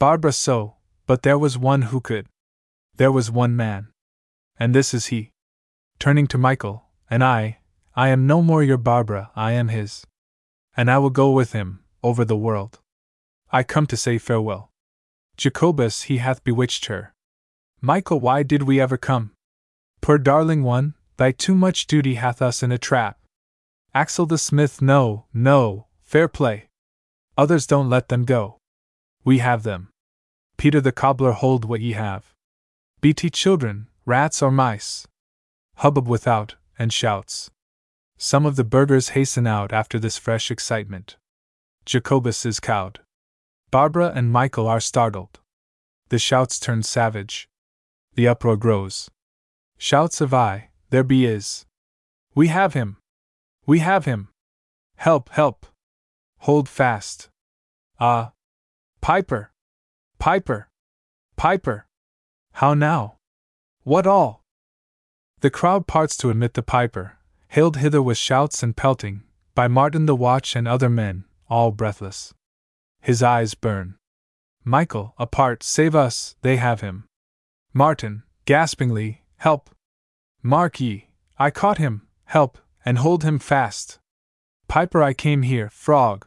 Barbara so, but there was one who could. There was one man. And this is he. Turning to Michael, and I, I am no more your Barbara, I am his. And I will go with him, over the world. I come to say farewell. Jacobus, he hath bewitched her. Michael, why did we ever come? Poor darling one, thy too much duty hath us in a trap. Axel the smith, no, no, fair play. Others don't let them go. We have them. Peter the cobbler, hold what ye have. BT children, rats or mice. Hubbub without, and shouts. Some of the burghers hasten out after this fresh excitement. Jacobus is cowed. Barbara and Michael are startled. The shouts turn savage. The uproar grows. Shouts of I, there be is. We have him! We have him! Help, help! Hold fast! Ah! Piper! Piper! Piper! How now? What all? The crowd parts to admit the piper, hailed hither with shouts and pelting, by Martin the watch and other men, all breathless. His eyes burn. Michael, apart, save us, they have him. Martin, gaspingly, help! Mark ye, I caught him, help, and hold him fast. Piper, I came here, frog.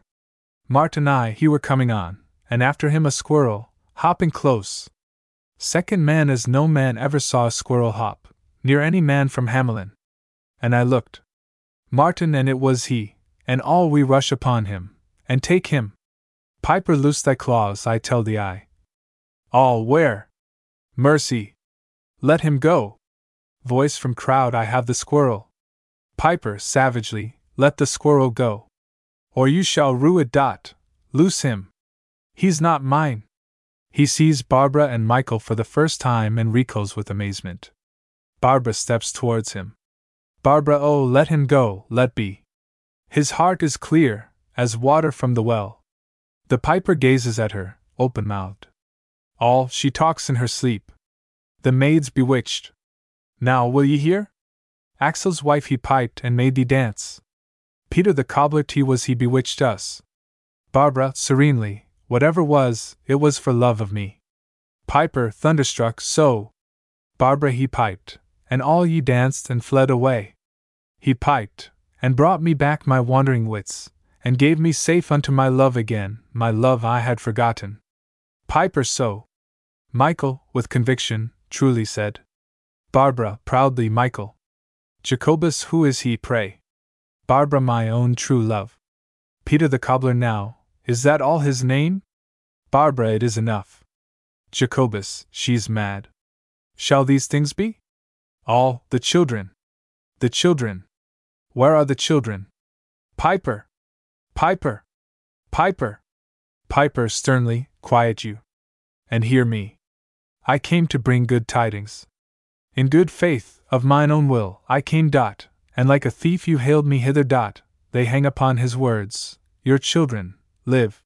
Martin, I, he were coming on, and after him a squirrel, hopping close. Second man as no man ever saw a squirrel hop, near any man from Hamelin. And I looked. Martin, and it was he, and all we rush upon him, and take him. Piper, loose thy claws, I tell thee I. All where? Mercy! Let him go! Voice from crowd, I have the squirrel. Piper, savagely, let the squirrel go. Or you shall rue it. Dot. Loose him. He's not mine. He sees Barbara and Michael for the first time and recoils with amazement. Barbara steps towards him. Barbara, oh, let him go, let be. His heart is clear, as water from the well. The piper gazes at her, open mouthed. All, she talks in her sleep. The maid's bewitched. Now, will ye hear? Axel's wife he piped and made thee dance. Peter the cobbler tea was he bewitched us. Barbara, serenely, whatever was, it was for love of me. Piper, thunderstruck, so. Barbara he piped, and all ye danced and fled away. He piped, and brought me back my wandering wits, and gave me safe unto my love again, my love I had forgotten. Piper so. Michael, with conviction, truly said. Barbara, proudly Michael. Jacobus, who is he, pray? Barbara, my own true love. Peter the cobbler now, is that all his name? Barbara, it is enough. Jacobus, she's mad. Shall these things be? All, the children. The children. Where are the children? Piper! Piper! Piper! Piper sternly, quiet you. And hear me. I came to bring good tidings. In good faith, of mine own will, I came. Dot, and like a thief you hailed me hither. Dot, they hang upon his words. Your children live.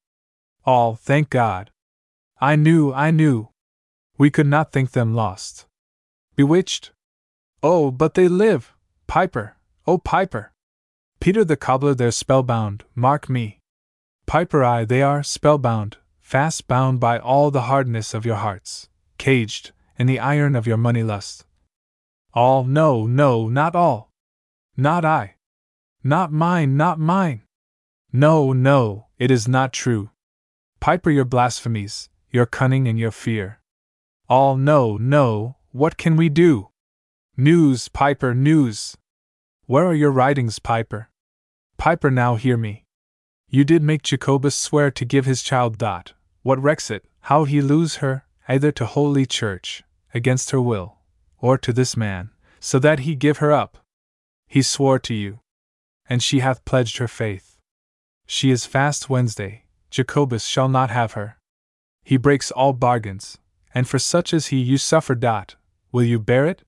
All, thank God. I knew, I knew. We could not think them lost. Bewitched? Oh, but they live! Piper, oh Piper! Peter the cobbler, they're spellbound, mark me. Piper, I, they are spellbound, fast bound by all the hardness of your hearts, caged in the iron of your money lust. All, no, no, not all. Not I. Not mine, not mine. No, no, it is not true. Piper, your blasphemies, your cunning and your fear. All, no, no, what can we do? News, Piper, news. Where are your writings, Piper? Piper, now hear me. You did make Jacobus swear to give his child Dot. What recks it, how he lose her, either to Holy Church, against her will, or to this man, so that he give her up? He swore to you. And she hath pledged her faith. She is fast Wednesday, Jacobus shall not have her. He breaks all bargains, and for such as he you suffer. Dot. Will you bear it?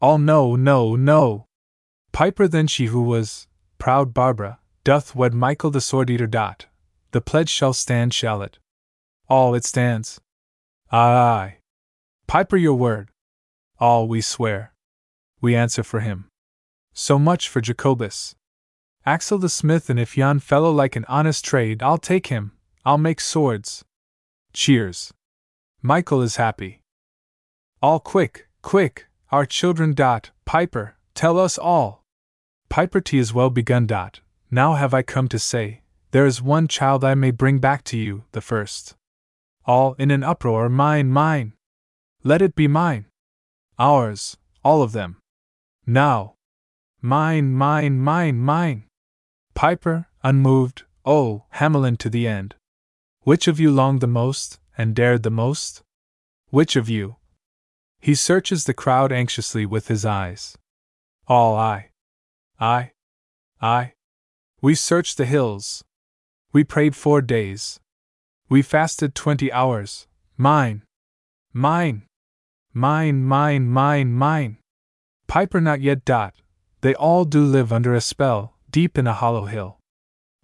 All no, no, no. Piper then she who was, proud Barbara, doth wed Michael the sword eater. Dot. The pledge shall stand, shall it? All it stands. Aye. Piper your word. All we swear. We answer for him. So much for Jacobus. Axel the smith, and if yon fellow like an honest trade, I'll take him, I'll make swords. Cheers. Michael is happy. All quick, quick, our children. Dot, Piper, tell us all. Piper T is well begun. Dot, now have I come to say, there is one child I may bring back to you, the first. All in an uproar, mine, mine. Let it be mine. Ours, all of them. Now. Mine, mine, mine, mine. Piper, unmoved, oh, Hamelin to the end. Which of you longed the most, and dared the most? Which of you? He searches the crowd anxiously with his eyes. All I. I. I. We searched the hills. We prayed four days. We fasted twenty hours. Mine. Mine. Mine, mine, mine, mine. Piper not yet. Dot. They all do live under a spell, deep in a hollow hill.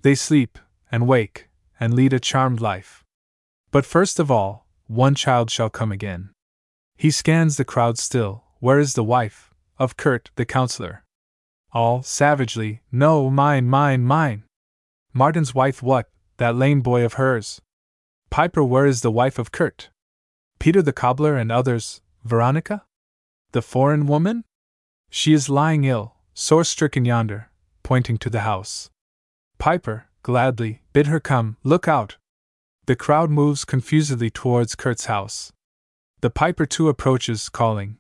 They sleep, and wake, and lead a charmed life. But first of all, one child shall come again. He scans the crowd still. Where is the wife of Kurt, the counselor? All savagely, no, mine, mine, mine. Martin's wife, what? That lame boy of hers. Piper, where is the wife of Kurt? Peter the cobbler and others, Veronica? The foreign woman? She is lying ill, sore stricken yonder, pointing to the house. Piper, gladly, bid her come, look out. The crowd moves confusedly towards Kurt's house. The piper too approaches, calling,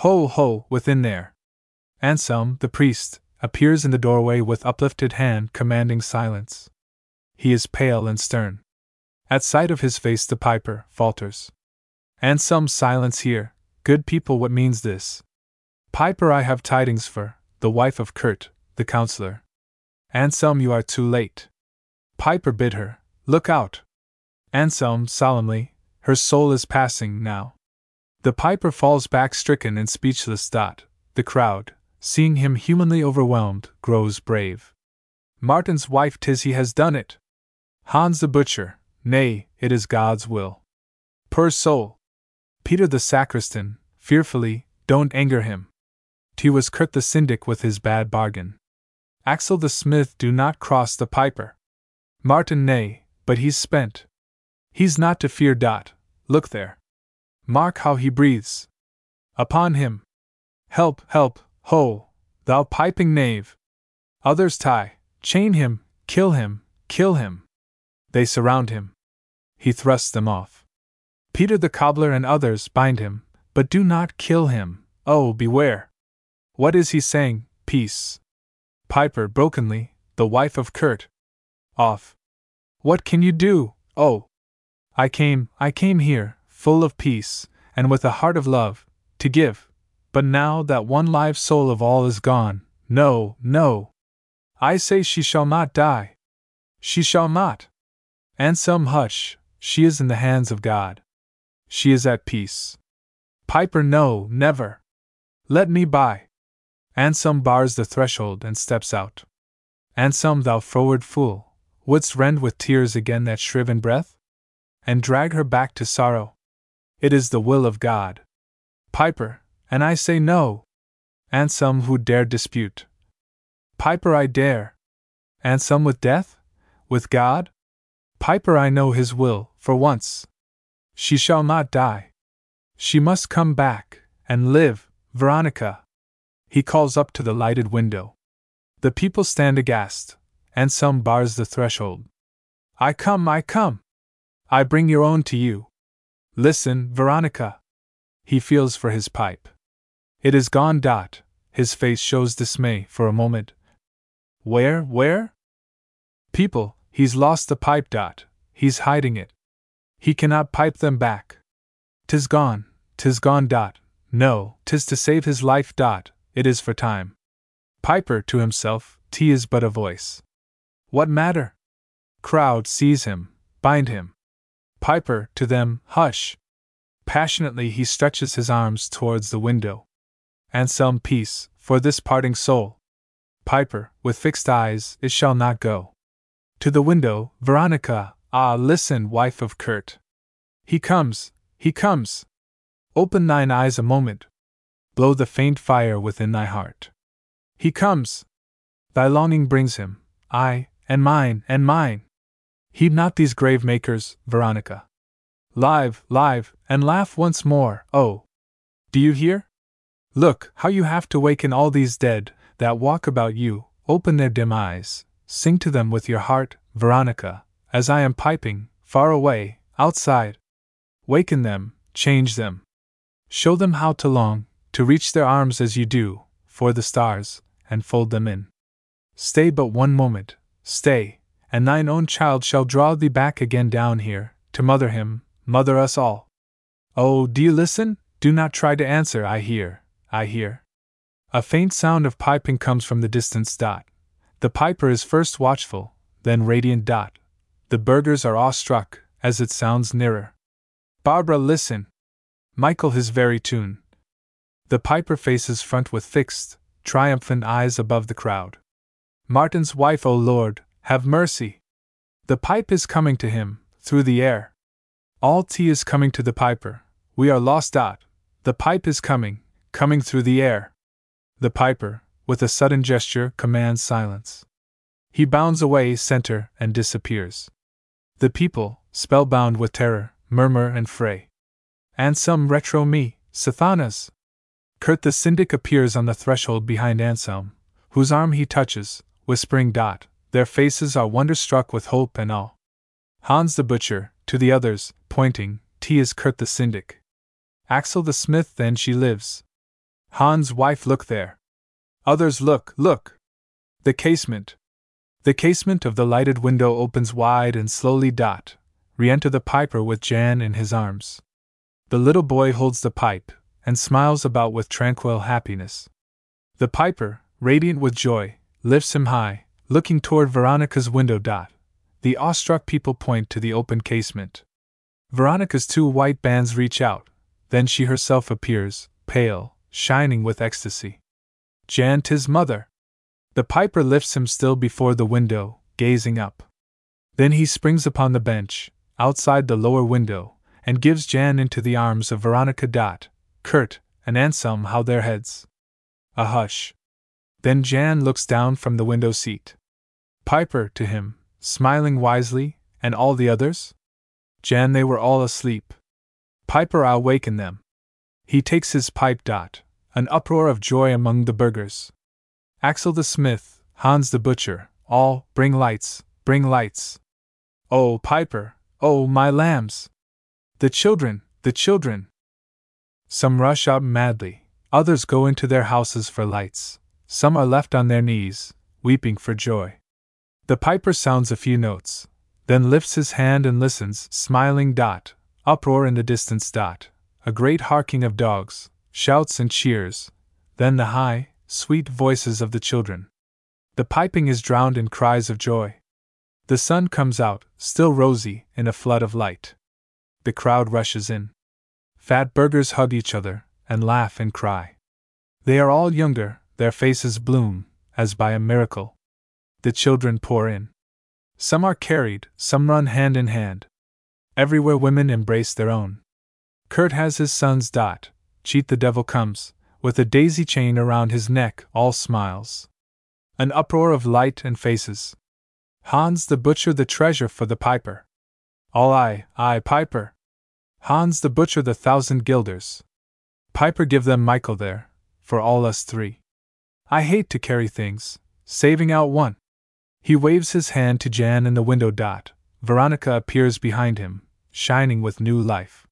Ho, ho, within there! Anselm, the priest, appears in the doorway with uplifted hand commanding silence. He is pale and stern. At sight of his face, the piper falters. Anselm, silence here, good people, what means this? Piper, I have tidings for the wife of Kurt, the counselor. Anselm, you are too late. Piper bid her, Look out! Anselm, solemnly, her soul is passing now. The piper falls back stricken and speechless. Dot. The crowd, seeing him humanly overwhelmed, grows brave. Martin's wife, tis he has done it. Hans the butcher, nay, it is God's will. Per soul. Peter the sacristan, fearfully, don't anger him. T was Kurt the syndic with his bad bargain. Axel the smith, do not cross the piper. Martin, nay, but he's spent. He's not to fear. Dot. Look there. Mark how he breathes. Upon him. Help, help, ho, thou piping knave. Others tie, chain him, kill him, kill him. They surround him. He thrusts them off. Peter the cobbler and others bind him, but do not kill him. Oh, beware! What is he saying? Peace. Piper brokenly, the wife of Kurt. Off. What can you do? Oh! I came, I came here, full of peace, and with a heart of love, to give. But now that one live soul of all is gone, no, no! I say she shall not die. She shall not. Anselm, hush, she is in the hands of God. She is at peace. Piper, no, never. Let me by. Anselm bars the threshold and steps out. Anselm, thou froward fool, wouldst rend with tears again that shriven breath? And drag her back to sorrow? It is the will of God. Piper, and I say no. Anselm, who dare dispute? Piper, I dare. Anselm, with death? With God? Piper, I know his will, for once. She shall not die. She must come back, and live, Veronica. He calls up to the lighted window. The people stand aghast, Anselm bars the threshold. I come, I come. I bring your own to you. Listen, Veronica. He feels for his pipe. It is gone. Dot. His face shows dismay for a moment. Where, where? People, he's lost the pipe. Dot. He's hiding it. He cannot pipe them back. Tis gone, tis gone. Dot. No, tis to save his life. Dot. It is for time. Piper to himself, T is but a voice. What matter? Crowd seize him, bind him. Piper, to them, hush. Passionately he stretches his arms towards the window. Anselm, peace, for this parting soul. Piper, with fixed eyes, it shall not go. To the window, Veronica, ah, listen, wife of Kurt. He comes, he comes. Open thine eyes a moment. Blow the faint fire within thy heart. He comes. Thy longing brings him, I, and mine, and mine. Heed not these grave makers, Veronica. Live, live, and laugh once more, oh! Do you hear? Look, how you have to waken all these dead that walk about you, open their dim eyes, sing to them with your heart, Veronica, as I am piping, far away, outside. Waken them, change them. Show them how to long, to reach their arms as you do, for the stars, and fold them in. Stay but one moment, stay, and thine own child shall draw thee back again down here, to mother him, mother us all. Oh, do you listen? Do not try to answer, I hear, I hear. A faint sound of piping comes from the distance. Dot. The piper is first watchful, then radiant. Dot. The burghers are awestruck, as it sounds nearer. Barbara, listen! Michael, his very tune. The piper faces front with fixed, triumphant eyes above the crowd. Martin's wife, O Lord, have mercy! The pipe is coming to him, through the air. All tea is coming to the piper. We are lost. Dot. The pipe is coming, coming through the air. The piper, with a sudden gesture, commands silence. He bounds away center and disappears. The people, spellbound with terror, murmur and fray. Anselm retro me, Sathanas! Kurt the syndic appears on the threshold behind Anselm, whose arm he touches, whispering dot, their faces are wonderstruck with hope and awe. Hans the butcher, to the others, pointing, T is Kurt the syndic. Axel the smith, then she lives. Hans' wife, look there. Others, look, look. The casement. The casement of the lighted window opens wide and slowly dot. Re enter the piper with Jan in his arms. The little boy holds the pipe, and smiles about with tranquil happiness. The piper, radiant with joy, lifts him high, looking toward Veronica's window. Dot. The awestruck people point to the open casement. Veronica's two white bands reach out, then she herself appears, pale, shining with ecstasy. Jan, tis mother. The piper lifts him still before the window, gazing up. Then he springs upon the bench, outside the lower window, and gives Jan into the arms of Veronica. Dot, Kurt, and Anselm how their heads. A hush. Then Jan looks down from the window seat. Piper to him, smiling wisely, and all the others? Jan, they were all asleep. Piper, I'll waken them. He takes his pipe. Dot. An uproar of joy among the burghers. Axel the smith, Hans the butcher, all, bring lights, bring lights. Oh, Piper, oh, my lambs! The children, the children! Some rush out madly, others go into their houses for lights. Some are left on their knees, weeping for joy. The piper sounds a few notes, then lifts his hand and listens, smiling. Dot, uproar in the distance. Dot, a great harking of dogs, shouts and cheers, then the high, sweet voices of the children. The piping is drowned in cries of joy. The sun comes out, still rosy, in a flood of light. The crowd rushes in. Fat burghers hug each other, and laugh and cry. They are all younger, their faces bloom, as by a miracle. The children pour in. Some are carried, some run hand in hand. Everywhere women embrace their own. Kurt has his son's dot, Cheat the devil comes, with a daisy chain around his neck, all smiles. An uproar of light and faces. Hans the butcher the treasure for the piper. All I, I, piper. Hans the butcher the thousand guilders. Piper give them Michael there, for all us three. I hate to carry things, saving out one. He waves his hand to Jan in the window. Dot. Veronica appears behind him, shining with new life.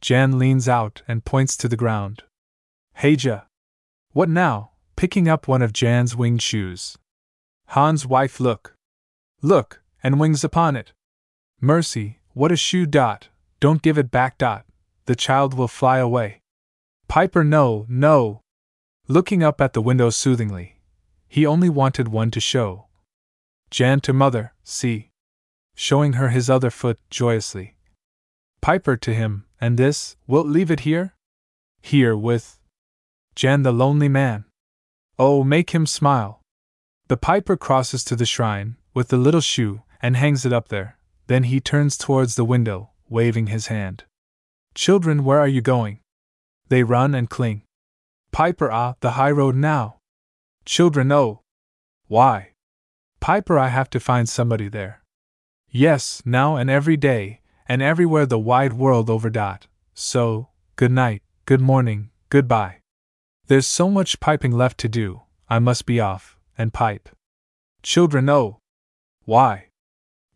Jan leans out and points to the ground. Heija! What now? Picking up one of Jan's winged shoes. Hans' wife look. Look, and wings upon it. Mercy, what a shoe dot, don't give it back dot, the child will fly away. Piper no, no. Looking up at the window soothingly. He only wanted one to show. Jan to mother, see. Showing her his other foot joyously. Piper to him, and this, wilt leave it here? Here with Jan the lonely man. Oh, make him smile. The piper crosses to the shrine, with the little shoe, and hangs it up there. Then he turns towards the window, waving his hand. Children, where are you going? They run and cling. Piper, ah, the high road now. Children, oh. Why? Piper, I have to find somebody there. Yes, now and every day, and everywhere the wide world over. Dot. So, good night, good morning, goodbye. There's so much piping left to do, I must be off, and pipe. Children, oh! Why?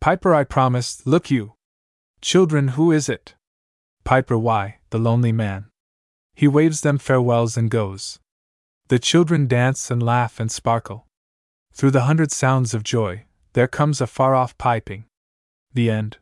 Piper, I promised, look you. Children, who is it? Piper, why, the lonely man. He waves them farewells and goes. The children dance and laugh and sparkle. Through the hundred sounds of joy, there comes a far off piping. The end.